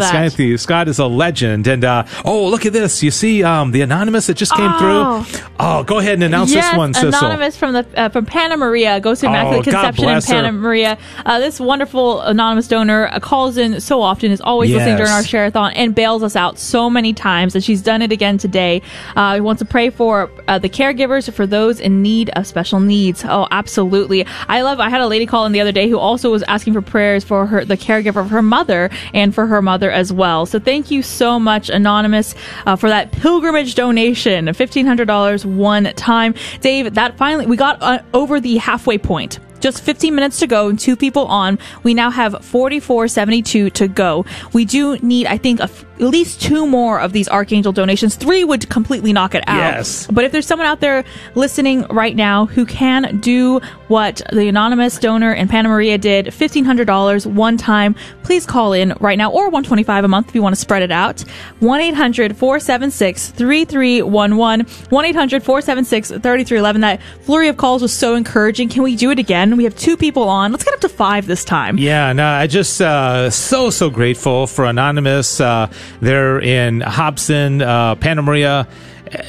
Scott is a legend. And uh, oh, look at this. You see um, the anonymous that just came oh. through? Oh, go ahead and announce yes, this one, Cecil. Anonymous from the uh, from Panna Maria goes to Immaculate oh, Conception in Panna Maria. Uh, this wonderful anonymous donor uh, calls in so often, is always yes. listening during our shareathon, and bails us out so many times. And she's done it again today. Uh, we want to pray for uh, the caregivers, for those in need of special needs. Oh, absolutely. I love. I had a lady call in the other day who also was asking for prayers for her, the caregiver of her mother, and for her mother as well. So thank you so much, Anonymous, uh, for that pilgrimage donation, $1,500 one time. Dave, that finally, we got uh, over the halfway point. Just 15 minutes to go and two people on. We now have 4472 to go. We do need, I think, a at least two more of these Archangel donations. Three would completely knock it out. Yes. But if there's someone out there listening right now who can do what the anonymous donor in Panna Maria did, $1,500 one time, please call in right now or 125 a month if you want to spread it out. 1-800-476-3311. 1-800-476-3311. That flurry of calls was so encouraging. Can we do it again? We have two people on. Let's get up to five this time. Yeah, no, I just uh, so, so grateful for Anonymous. Uh, they're in Hobson, uh, Panna Maria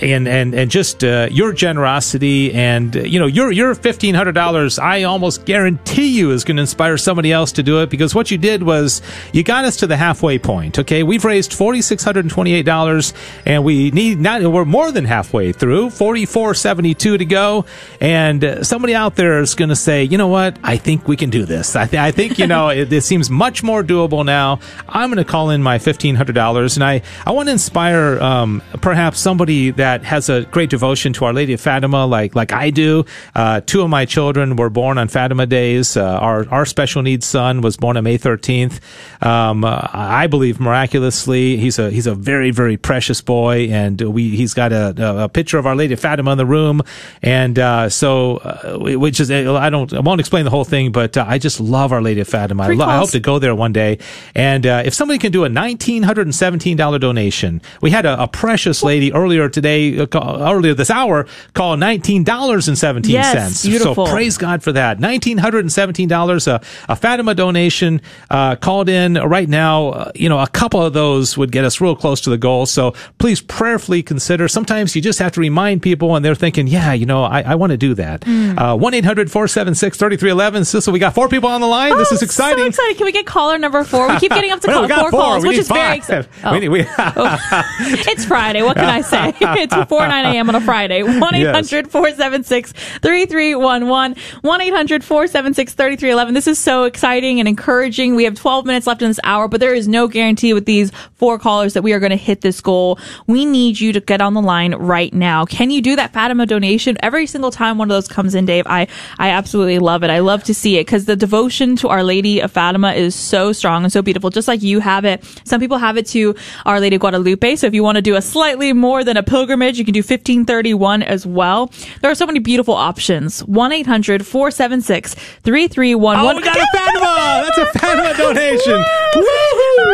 and and and just uh, your generosity and uh, you know your your fifteen hundred dollars I almost guarantee you is going to inspire somebody else to do it because what you did was you got us to the halfway point okay? We've raised forty six hundred and twenty eight dollars and we need not we're more than halfway through forty four seventy two to go and uh, somebody out there is going to say you know what? I think we can do this. I, th- I think you know it, it, seems much more doable now. I'm going to call in my fifteen hundred dollars and I I want to inspire um, perhaps somebody that has a great devotion to Our Lady of Fatima, like like I do. Uh, two of my children were born on Fatima days. Uh, our our special needs son was born on May 13th. Um, uh, I believe miraculously. He's a he's a very very precious boy, and we he's got a, a picture of Our Lady of Fatima in the room, and uh, so uh, which is I don't I won't explain the whole thing, but uh, I just love Our Lady of Fatima. I, lo- I, hope to go there one day, and if somebody can do a nineteen hundred and seventeen dollar donation, we had a, a precious lady earlier today today, uh, earlier this hour, call $19.17. Yes, beautiful. So praise God for that. $1,917, a, a Fatima donation uh, called in right now. Uh, you know, a couple of those would get us real close to the goal. So please prayerfully consider. Sometimes you just have to remind people and they're thinking, yeah, you know, I, I want to do that. Mm. Uh, 1 800 476 3311. Cecil, we got four people on the line. Oh, this is exciting. So exciting. Can we get caller number four? We keep getting up to well, call, four, four, calls, which is five. very exciting. Oh. We need, we oh. It's Friday. What can I say? It's before 9 a.m. on a Friday. 1 800 476 3311. 1 800 476 3311. This is so exciting and encouraging. We have 12 minutes left in this hour, but there is no guarantee with these four callers that we are going to hit this goal. We need you to get on the line right now. Can you do that Fatima donation every single time one of those comes in, Dave? I, I absolutely love it. I love to see it because the devotion to Our Lady of Fatima is so strong and so beautiful, just like you have it. Some people have it to Our Lady of Guadalupe. So if you want to do a slightly more than a pilgrimage, you can do 1531 as well. There are so many beautiful options. 1 800 476 3311. Oh, we got a Fatima! That's a Fatima donation! Woohoo!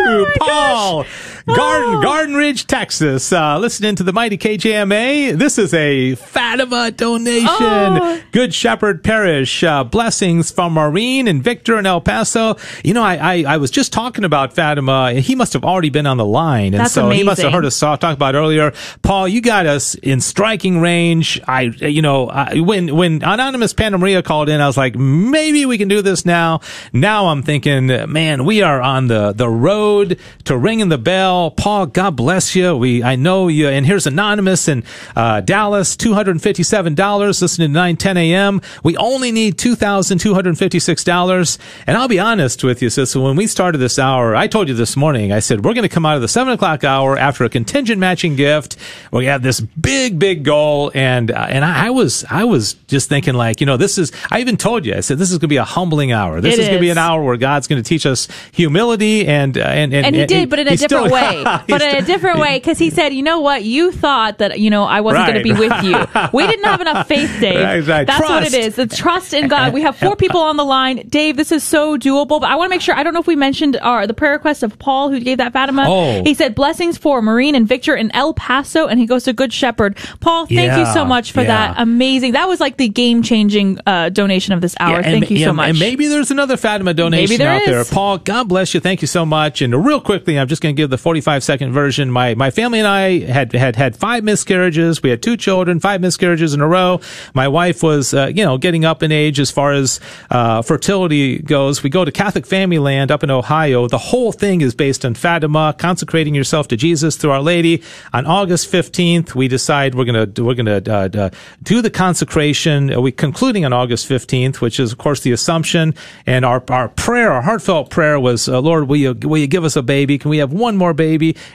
Oh Paul! Garden. Garden Ridge, Texas. Uh, listening to the mighty KJMA. This is a Fatima donation. Oh. Good Shepherd Parish. Uh, blessings from Maureen and Victor in El Paso. You know, I, I, I was just talking about Fatima. He must have already been on the line. And That's so he must have heard us talk, talk about earlier. Paul, you got us in striking range. I, you know, I, when, when Anonymous Panna Maria called in, I was like, maybe we can do this now. Now I'm thinking, man, we are on the, the road to ringing the bell. Paul, God bless you. We, I know you, and here's Anonymous in, uh, Dallas, $257, listening to 910 a.m. We only need $2,256. And I'll be honest with you, sis, when we started this hour, I told you this morning, I said, we're going to come out of the seven o'clock hour after a contingent matching gift. We have this big, big goal. And, uh, and I, I was, I was just thinking like, you know, this is, I even told you, I said, this is going to be a humbling hour. This It is going to be an hour where God's going to teach us humility and, uh, and, and, and he did, but in a different still- way. But in a different way, because he said, "You know what? You thought that you know I wasn't going to be with you. We didn't have enough faith, Dave. Right, right. That's what it is. The trust in God. We have four people on the line, Dave. This is so doable. But I want to make sure. I don't know if we mentioned our the prayer request of Paul who gave that Fatima. Oh. He said blessings for Maureen and Victor in El Paso, and he goes to Good Shepherd. Paul, thank you so much for yeah. that. Amazing. That was like the game changing uh, donation of this hour. Yeah, and thank you so yeah, much. And maybe there's another Fatima donation there out there. is. Paul, God bless you. Thank you so much. And real quickly, I'm just going to give the 45 second version. My my family and I had had had five miscarriages. We had two children, five miscarriages in a row. My wife was, uh, you know, getting up in age as far as uh, fertility goes. We go to Catholic Familyland up in Ohio. The whole thing is based on Fatima, consecrating yourself to Jesus through Our Lady. On August 15th, we decide we're gonna we're gonna uh, uh, do the consecration. Uh, We concluding on August 15th, which is of course the Assumption. And our our prayer, our heartfelt prayer was, uh, Lord, will you will you give us a baby? Can we have one more baby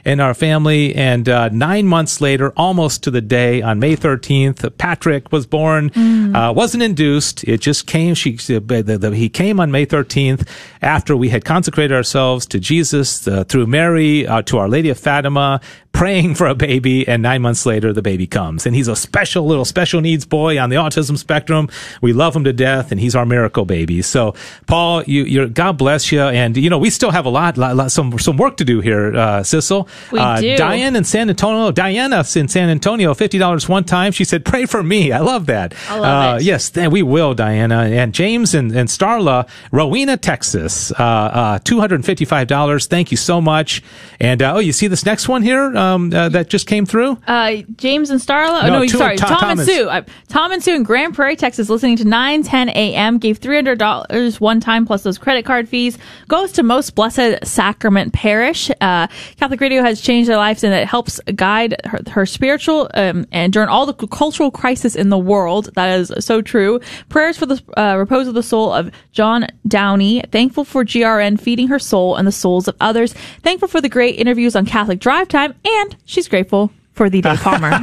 in our family? And uh, nine months later, almost to the day, on May 13th, Patrick was born. Uh, wasn't induced. It just came. She the, the, he came on May 13th after we had consecrated ourselves to Jesus uh, through Mary uh, to Our Lady of Fatima, praying for a baby. And nine months later, the baby comes, and he's a special little special needs boy on the autism spectrum. We love him to death, and he's our miracle baby. So, Paul, you, you're God bless you, and you know we still have a lot, lot, lot some some work to do here, uh, Cecil. We uh, do. Diane in San Antonio, Diana in San Antonio, fifty dollars one time. She said, "Pray for me." I love that. I love uh, it. Yes, th- we will, Diana. And James and, and Starla, Rowena, Texas, uh, uh, $255. Thank you so much. And, uh, oh, you see this next one here um, uh, that just came through? Uh, James and Starla. Oh, No, no, two- sorry, Tom- Tom, and Sue. Uh, Tom and Sue in Grand Prairie, Texas, listening to 910 a.m. Gave three hundred dollars one time plus those credit card fees. Goes to Most Blessed Sacrament Parish. Uh, Catholic Radio has changed their lives and it helps guide her, her spiritual um, and during all the cultural crisis in the world. That is so true. Prayers for the uh, repose of the soul of John Downey. Thankful for GRN feeding her soul and the souls of others. Thankful for the great interviews on Catholic Drive Time, and she's grateful for the Dave Palmer.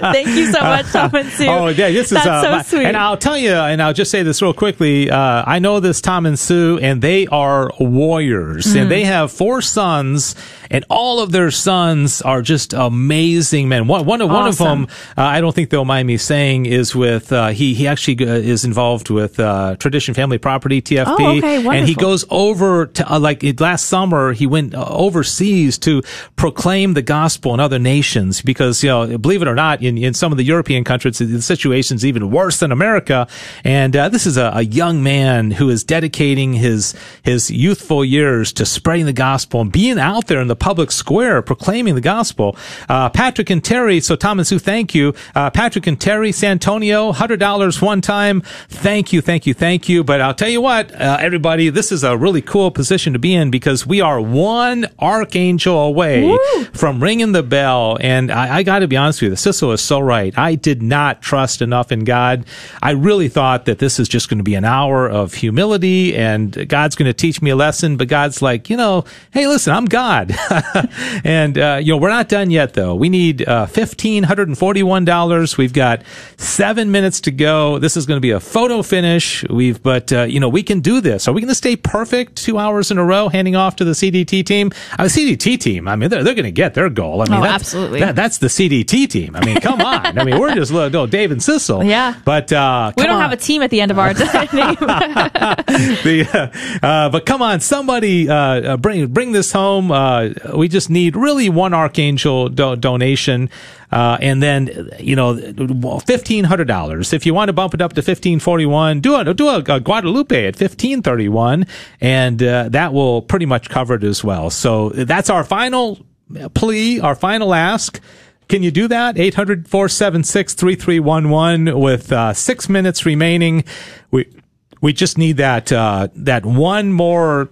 Thank you so much, Tom and Sue. Oh, yeah, this is uh, so my- sweet. And I'll tell you, and I'll just say this real quickly. Uh, I know this Tom and Sue, and they are warriors, Mm. and they have four sons, and all of their sons are just amazing men. One, one, of one of them, uh, I don't think they'll mind me saying, is with uh, he he actually uh, is involved with uh, Tradition Family Property TFP, Oh, okay, and he goes over to uh, like last summer he went overseas to proclaim the gospel in other nations because you know believe it or not in, in some of the European countries the situation's even worse than America. And uh, this is a, a young man who is dedicating his his youthful years to spreading the gospel and being out there in the public square proclaiming the gospel. Uh, Patrick and Terry so Thomas, who thank you. Uh, Patrick and Terry Santonio hundred dollars one time. Thank you thank you thank you. But I'll tell you what uh, everybody this is a really cool position to be in because we are one archangel away from ringing the bell and And I, I got to be honest with you, Cecil is so right. I did not trust enough in God. I really thought that this is just going to be an hour of humility and God's going to teach me a lesson. But God's like, you know, hey, listen, I'm God. and, uh, you know, we're not done yet though. We need, uh, $1,541. We've got seven minutes to go. This is going to be a photo finish. We've, but, uh, you know, we can do this. Are we going to stay perfect two hours in a row handing off to the CDT team? Uh, the CDT team, I mean, they're, they're going to get their goal. I mean, Oh, absolutely. That- that's the CDT team. I mean, come on. I mean, we're just little Dave and Cecil. Yeah. But, uh, We don't on. have a team at the end of our name. the, uh, uh, but come on, somebody uh, uh, bring bring this home. Uh, we just need really one archangel do- donation, uh, and then you know fifteen hundred dollars. If you want to bump it up to fifteen forty one, do a do a, a Guadalupe at fifteen thirty one, and uh, that will pretty much cover it as well. So that's our final plea, our final ask. Can you do that? 800 476 3311 with uh, six minutes remaining. We, we just need that, uh, that one more.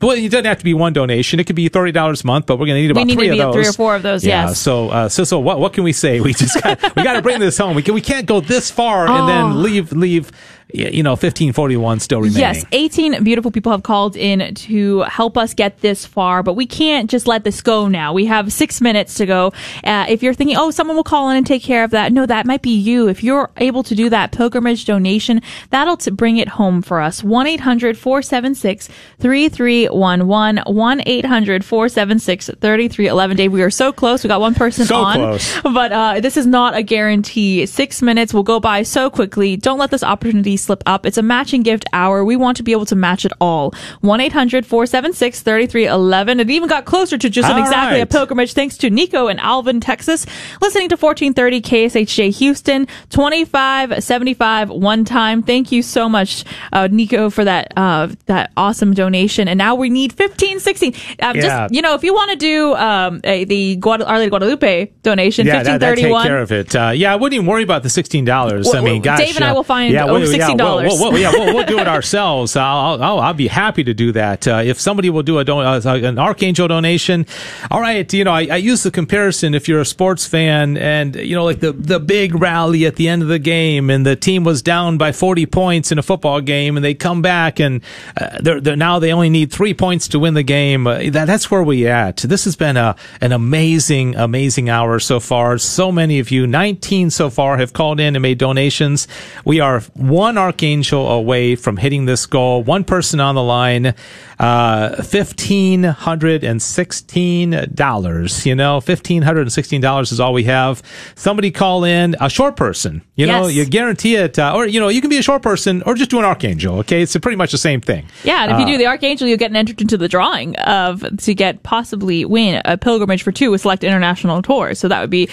Well, it doesn't have to be one donation. It could be thirty dollars a month, but we're going to need about need three of those. three or four of those, Yeah. yes. So, uh, Cecil, what what can we say? We just got, we got to bring this home. We can, we can't go this far and Oh. then leave leave you know fifteen forty one still remaining. Yes, 18 beautiful people have called in to help us get this far, but we can't just let this go now. We have six minutes to go. Uh, if you're thinking, oh, someone will call in and take care of that, no, that might be you. If you're able to do that pilgrimage donation, that'll t- bring it home for us. 1 800 476 3311. 1 800 476 3311. Dave, we are so close. We got one person So on. close. But uh, this is not a guarantee. Six minutes will go by so quickly. Don't let this opportunity slip up. It's a matching gift hour. We want to be able to match it all. 1 800 476 3311. It even got closer to just an exactly a pilgrimage thanks to Nico in Alvin, Texas. Listening to 1430 KSHJ Houston. 2575 one time. Thank you so much, uh, Nico, for that uh, that awesome donation. And now we need 15, 16. Um, Yeah. Just, you know, if you want to do um, a, the Guada- Our Lady Guadalupe donation, Yeah, that, that take 1531. care of it. Uh, yeah, I wouldn't even worry about the sixteen dollars. I mean, gosh, Dave and I will find yeah, over we'll- yeah, we'll- we'll- we'll- yeah, we'll, do it ourselves. I'll, I'll, I'll be happy to do that. Uh, if somebody will do a don- uh, an archangel donation, all right. You know, I, I use the comparison. If you're a sports fan, and you know, like the the big rally at the end of the game, and the team was down by forty points in a football game, and they come back, and uh, they're, they're now they only need three points to win the game. Uh, that, that's where we at. This has been a an amazing, amazing hour so far. So many of you, 19 so far, have called in and made donations. We are one archangel away from hitting this goal. One person on the line, uh, fifteen hundred and sixteen dollars. You know, fifteen hundred and sixteen dollars is all we have. Somebody call in a short person. You know, you guarantee it, uh, or you know, you can be a short person or just do an archangel. Okay, it's pretty much the same thing. Yeah, and if you do the Archangel, you'll get entered into the drawing of to get possibly win a pilgrimage for two with select international tours. So that would be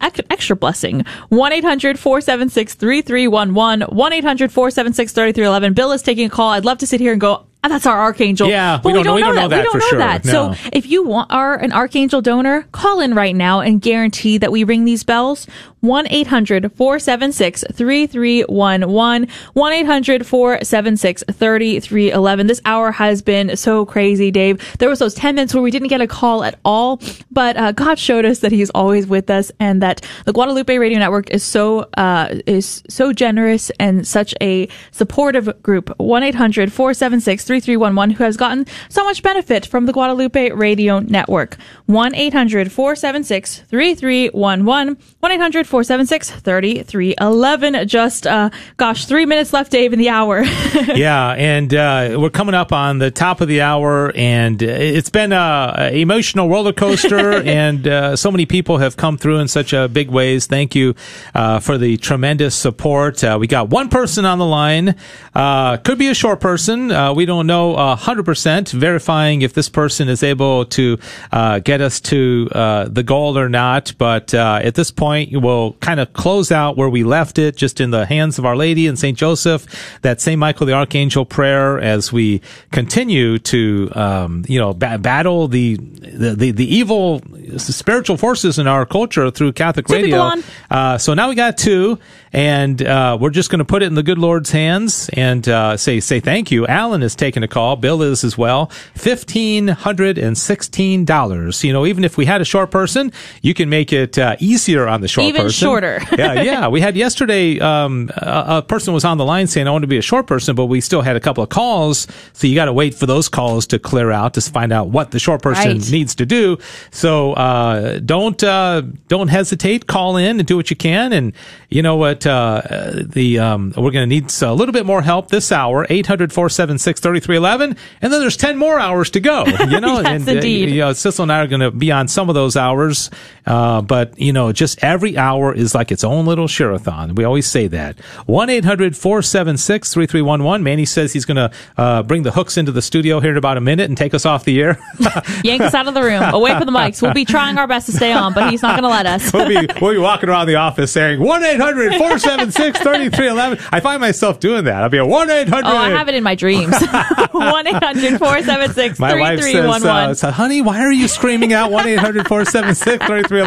extra blessing. 1 800 476 3311. 1 800 476 3311. Bill is taking a call. I'd love to sit here and go, "Ah, that's our Archangel. Yeah, but we don't know- we don't know that. that we don't for know sure. that. No. So if you want, are an Archangel donor, call in right now and guarantee that we ring these bells. 1 800 476 3311. 1 800 476 3311. This hour has been so crazy, Dave. There was those 10 minutes where we didn't get a call at all, but uh, God showed us that He's always with us and that the Guadalupe Radio Network is so uh, is so generous and such a supportive group. 1 800 476 3311 who has gotten so much benefit from the Guadalupe Radio Network. 1 800 476 3311. 1 800 476 3311. Just, uh, gosh, three minutes left, Dave, in the hour. yeah, and uh, we're coming up on the top of the hour, and it's been a, a emotional roller coaster, and uh, so many people have come through in such a big ways. Thank you uh, for the tremendous support. Uh, we got one person on the line, uh, could be a short person. Uh, we don't know hundred percent. Verifying if this person is able to uh, get us to uh, the goal or not, but uh, at this point, we'll we'll kind of close out where we left it, just in the hands of Our Lady and St. Joseph, that St. Michael the Archangel prayer as we continue to, um, you know, ba- battle the, the, the, the, evil spiritual forces in our culture through Catholic two radio. Uh, so now we got two and uh, we're just going to put it in the good Lord's hands and uh, say say thank you. Alan is taking a call. Bill is as well. Fifteen hundred and sixteen dollars. You know, even if we had a short person, you can make it uh, easier on the short even person. Shorter. yeah, yeah. We had yesterday um, a, a, person was on the line saying I want to be a short person, but we still had a couple of calls, so you got to wait for those calls to clear out to find out what the short person right. needs to do. So uh, don't uh, don't hesitate. Call in and do what you can, and you know what uh, the um, we're going to need a little bit more help this hour 800-476-3311 and then there's 10 more hours to go you know yes, and indeed. Uh, you know Cecil and I are going to be on some of those hours uh, but you know just every hour is like its own little share-a-thon we always say that 1-800-476-3311 Manny says he's going to uh, bring the hooks into the studio here in about a minute and take us off the air yank us out of the room away from the mics we'll be trying our best to stay on but he's not going to let us we'll, be, we'll be walking around the office saying 1-800 476 3311. I find myself doing that. I'll be a 1 800. Oh, I have it in my dreams. 1 800 476 My wife says, uh, honey, why are you screaming out 1 800 476 3311?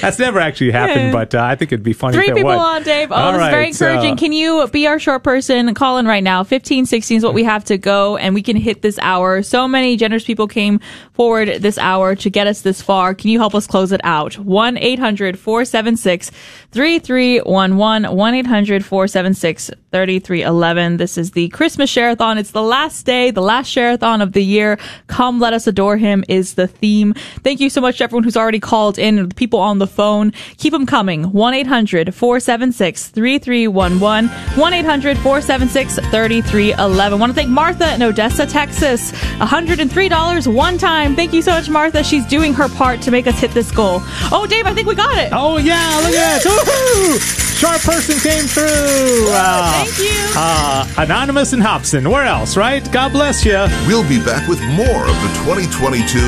That's never actually happened, but uh, I think it'd be funny Three if it people would. on, Dave. Oh, All this is very encouraging. uh, Can you be our short person? Call in right now. 15, 16 is what we have to go, and we can hit this hour. So many generous people came forward this hour to get us this far. Can you help us close it out? 1 800 476 3311. 1 800 476 3311. This is the Christmas Share-a-thon. It's the last day, the last Share-a-thon of the year. Come, let us adore him is the theme. Thank you so much to everyone who's already called in, the people on the phone. Keep them coming. 1 800 476 3311. 1 800 476 3311. Want to thank Martha in Odessa, Texas. $103 one time. Thank you so much, Martha. She's doing her part to make us hit this goal. Oh, Dave, I think we got it. Oh, yeah, look at that. Woohoo! Sharp person came through. Uh, Thank you. Uh, Anonymous and Hobson. Where else, right? God bless you. We'll be back with more of the 2022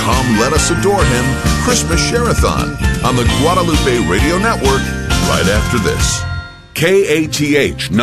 Come Let Us Adore Him Christmas Share-a-thon on the Guadalupe Radio Network right after this. KATH 9